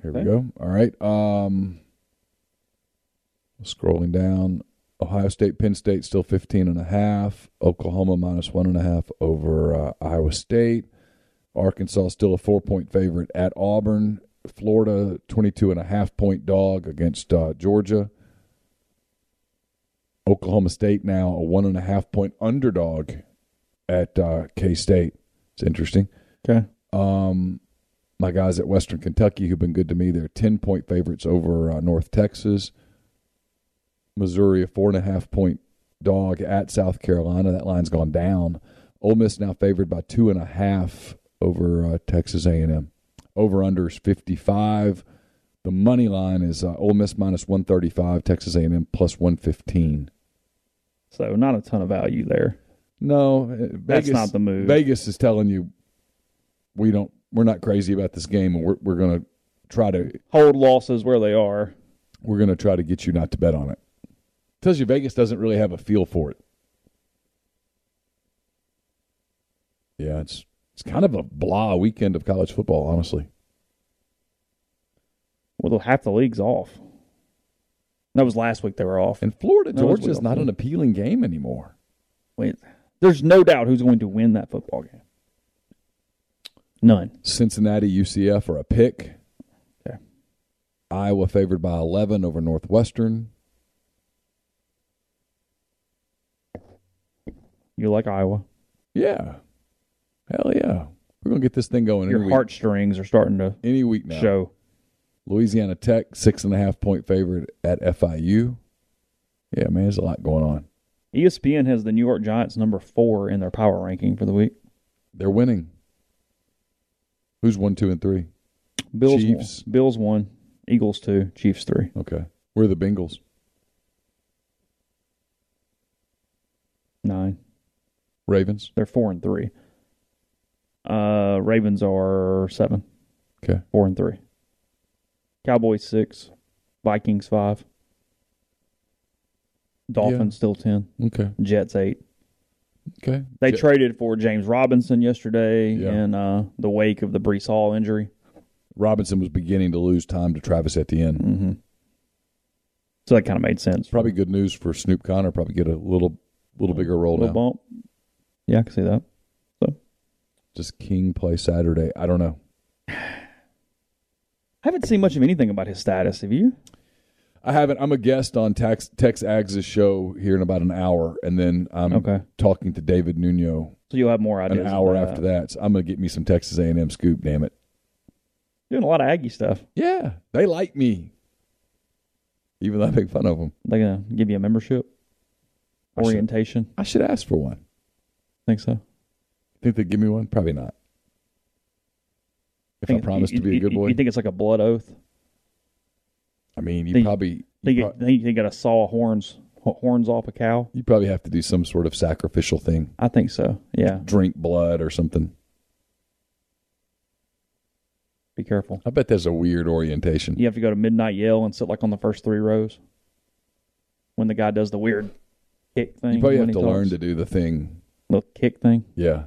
E: There okay. we go. All right. Um, scrolling down. Ohio State, Penn State still 15 and a half. Oklahoma minus one and a half over uh, Iowa State. Arkansas still a four point favorite at Auburn. Florida 22 and a half point dog against uh, Georgia. Oklahoma State now a one and a half point underdog at uh, K State. It's interesting.
D: Okay.
E: Um, my guys at Western Kentucky who've been good to me, they're 10 point favorites over uh, North Texas. Missouri, a four and a half point dog at South Carolina. That line's gone down. Ole Miss now favored by two and a half over uh, Texas A&M. Over under is 55. The money line is uh, Ole Miss minus 135, Texas A&M plus 115.
D: So not a ton of value there.
E: No, uh, Vegas,
D: that's not the move.
E: Vegas is telling you we don't we're not crazy about this game, and we're we're going to try to
D: hold losses where they are.
E: We're going to try to get you not to bet on it. Tells you Vegas doesn't really have a feel for it. Yeah, it's it's kind of a blah weekend of college football, honestly.
D: Well, half the league's off. That was last week they were off.
E: And Florida Georgia is not an appealing game anymore.
D: Wait, there's no doubt who's going to win that football game. None.
E: Cincinnati UCF are a pick.
D: Okay.
E: Iowa favored by 11 over Northwestern.
D: You like Iowa?
E: Yeah. Hell yeah. We're going to get this thing going.
D: Your heartstrings are starting to
E: any week now.
D: show.
E: Louisiana Tech, six and a half point favorite at FIU. Yeah, man, there's a lot going on.
D: ESPN has the New York Giants number four in their power ranking for the week.
E: They're winning. Who's one, two, and three?
D: Bills. Chiefs. Won. Bills one. Eagles two, Chiefs three.
E: Okay. Where are the Bengals?
D: Nine.
E: Ravens?
D: They're four and three. Uh, Ravens are seven.
E: Okay.
D: Four and three. Cowboys six. Vikings five. Dolphins still ten.
E: Okay.
D: Jets eight.
E: Okay.
D: They
E: Jet-
D: traded for James Robinson yesterday
E: Yeah.
D: in uh, the wake of the Breece Hall injury.
E: Robinson was beginning to lose time to Travis Etienne.
D: Mm-hmm. So that kind of made sense.
E: Probably good news for Snoop Conner. Probably get a little little bigger role
D: little
E: now.
D: bump. Yeah, I can see that.
E: So, just King play Saturday. I don't know.
D: I haven't seen much of anything about his status. Have you?
E: I haven't. I'm a guest on Tex Tex Ags' show here in about an hour, and then I'm
D: Okay.
E: talking to David Nuno
D: So you'll have more ideas.
E: an hour after that. So I'm gonna get me some Texas A&M scoop. Damn it!
D: Doing a lot of Aggie stuff.
E: Yeah, they like me, even though I make fun of them.
D: They're gonna give you a membership
E: I should-
D: orientation.
E: I should ask for one.
D: Think so?
E: Think they'd give me one? Probably not. If I
D: Think-
E: promise
D: you-
E: to be a good
D: you-
E: boy,
D: You think it's like a blood oath?
E: I mean, you
D: think-
E: probably
D: Think
E: you,
D: you,
E: pro-
D: think you got to saw horns horns off a cow?
E: you probably have to do some sort of sacrificial thing,
D: I think so. Yeah.
E: drink blood or something.
D: Be careful.
E: I bet there's a weird orientation.
D: You have to go to midnight yell and sit like on the first three rows when the guy does the weird kick thing.
E: You probably have to learn to do the thing.
D: The kick thing.
E: Yeah.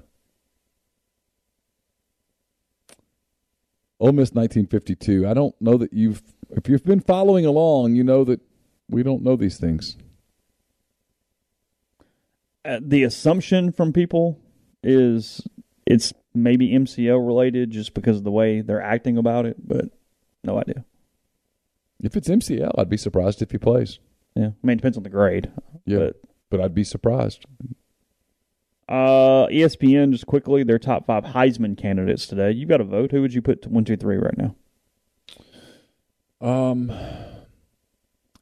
E: Ole Miss 1952. I don't know that you've, if you've been following along, you know that we don't know these things.
D: uh, the assumption from people is it's maybe MCL related just because of the way they're acting about it, but no idea.
E: If it's MCL, I'd be surprised if he plays.
D: Yeah, I mean, it depends on the grade.
E: Yeah,
D: But
E: but I'd be surprised.
D: Uh, ESPN just quickly their top five Heisman candidates today. You got to vote. Who would you put to one, two, three right now?
E: Um,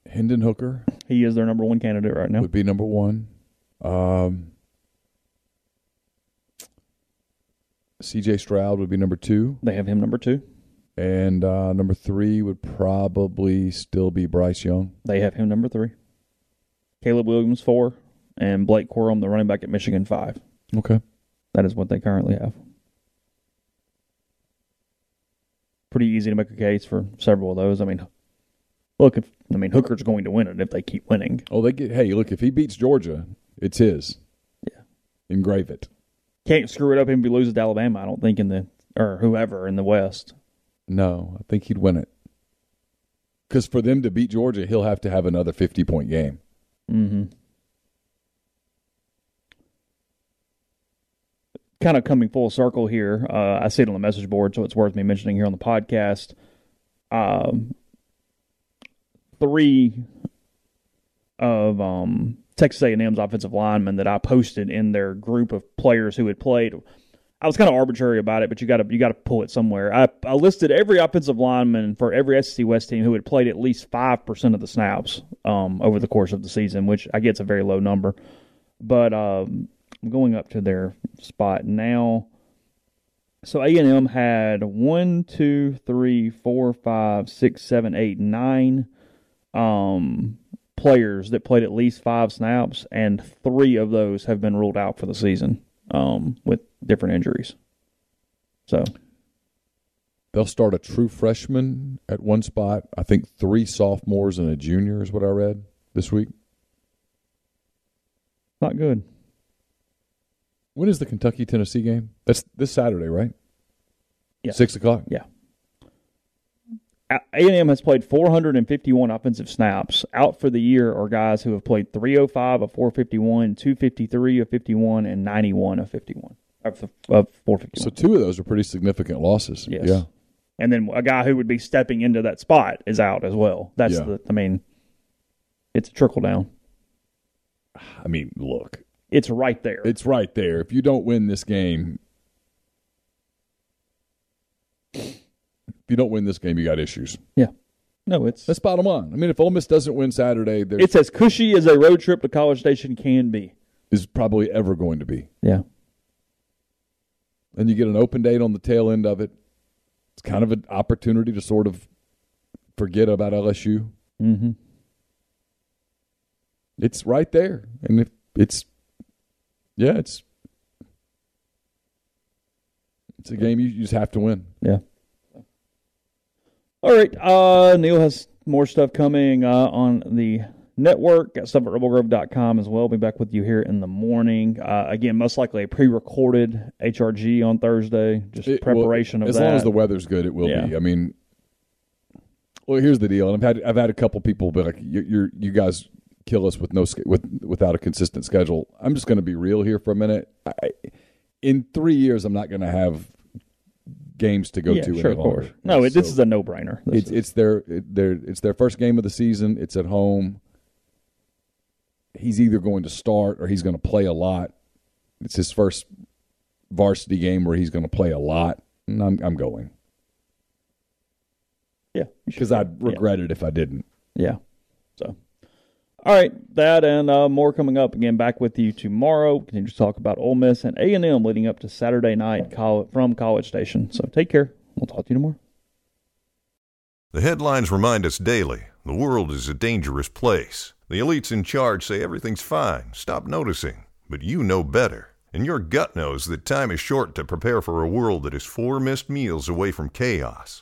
E: Hendon Hooker
D: He is their number one candidate right now.
E: would be number one. Um, C.J. Stroud would be number two,
D: They have him number two.
E: and uh, number three would probably still be Bryce Young.
D: They have him number three. Caleb Williams four, and Blake Corum, the running back at Michigan five.
E: Okay.
D: That is what they currently have. Pretty easy to make a case for several of those. I mean, look, if I mean Hooker's going to win it if they keep winning.
E: Oh, they get. Hey, look, if he beats Georgia, it's his.
D: Yeah.
E: Engrave it.
D: Can't screw it up if he loses to Alabama. I don't think in the or whoever in the West.
E: No, I think he'd win it. Because for them to beat Georgia, he'll have to have another fifty-point game.
D: Mm-hmm. Kind of coming full circle here. Uh, I see it on the message board, so it's worth me mentioning here on the podcast. Um, three of um, Texas A&M's offensive linemen that I posted in their group of players who had played. I was kind of arbitrary about it, but you got to you got to pull it somewhere. I, I listed every offensive lineman for every SEC West team who had played at least five percent of the snaps um, over the course of the season, which I guess is a very low number. But um, I'm going up to their spot now. So A and M had one, two, three, four, five, six, seven, eight, nine um, players that played at least five snaps, and three of those have been ruled out for the season um, with different injuries. So
E: They'll start a true freshman at one spot. I think three sophomores and a junior is what I read this week.
D: not good.
E: When is the Kentucky Tennessee game? That's this Saturday, right?
D: Yeah.
E: Six o'clock. Yeah.
D: A and M has played 451 offensive snaps. Out for the year are guys who have played 305 of 451, 253 of 51, and 91 of 51 of, of 451.
E: So two of those are pretty significant losses.
D: Yes.
E: Yeah.
D: and then a guy who would be stepping into that spot is out as well. That's
E: Yeah.
D: the. I mean, it's a trickle down.
E: I mean, look,
D: It's right there.
E: it's right there. If you don't win this game, if you don't win this game, you got issues. Yeah.
D: No, it's
E: That's bottom line. I mean, if Ole Miss doesn't win Saturday,
D: it's as cushy as a road trip to College Station can be.
E: is probably ever going to be.
D: Yeah.
E: And you get an open date on the tail end of it. It's kind of an opportunity to sort of forget about LSU.
D: Mm-hmm.
E: It's right there, and if it's yeah, it's it's a game you, you just have to win.
D: Yeah. All right. Uh, Neil has more stuff coming uh, on the network. Got stuff at rebelgrove.com as well. Be back with you here in the morning. Uh, again, most likely a pre-recorded HRG on Thursday. Just
E: It-
D: preparation
E: well,
D: of
E: as
D: that.
E: long as the weather's good, it will
D: Yeah.
E: be. I mean, well, here's the deal, and I've had I've had a couple people be like, "You you're, you guys kill us with no with without a consistent schedule." I'm just going to be real here for a minute. I, in three years, I'm not going to have games to go
D: yeah,
E: to.
D: sure, of course. No, it, this is a no-brainer. This
E: it's
D: is-
E: it's their it, their it's their first game of the season. It's at home. He's either going to start or he's going to play a lot. It's his first varsity game where he's going to play a lot, and I'm I'm going
D: yeah,
E: because I'd
D: yeah.
E: regret it if I didn't.
D: Yeah. All right, that and uh, more coming up. Again, back with you tomorrow. Continue to talk about Ole Miss and A and M leading up to Saturday night from College Station. So take care. We'll talk to you tomorrow.
F: The headlines remind us daily the world is a dangerous place. The elites in charge say everything's fine, stop noticing. But you know better. And your gut knows that time is short to prepare for a world that is four missed meals away from chaos.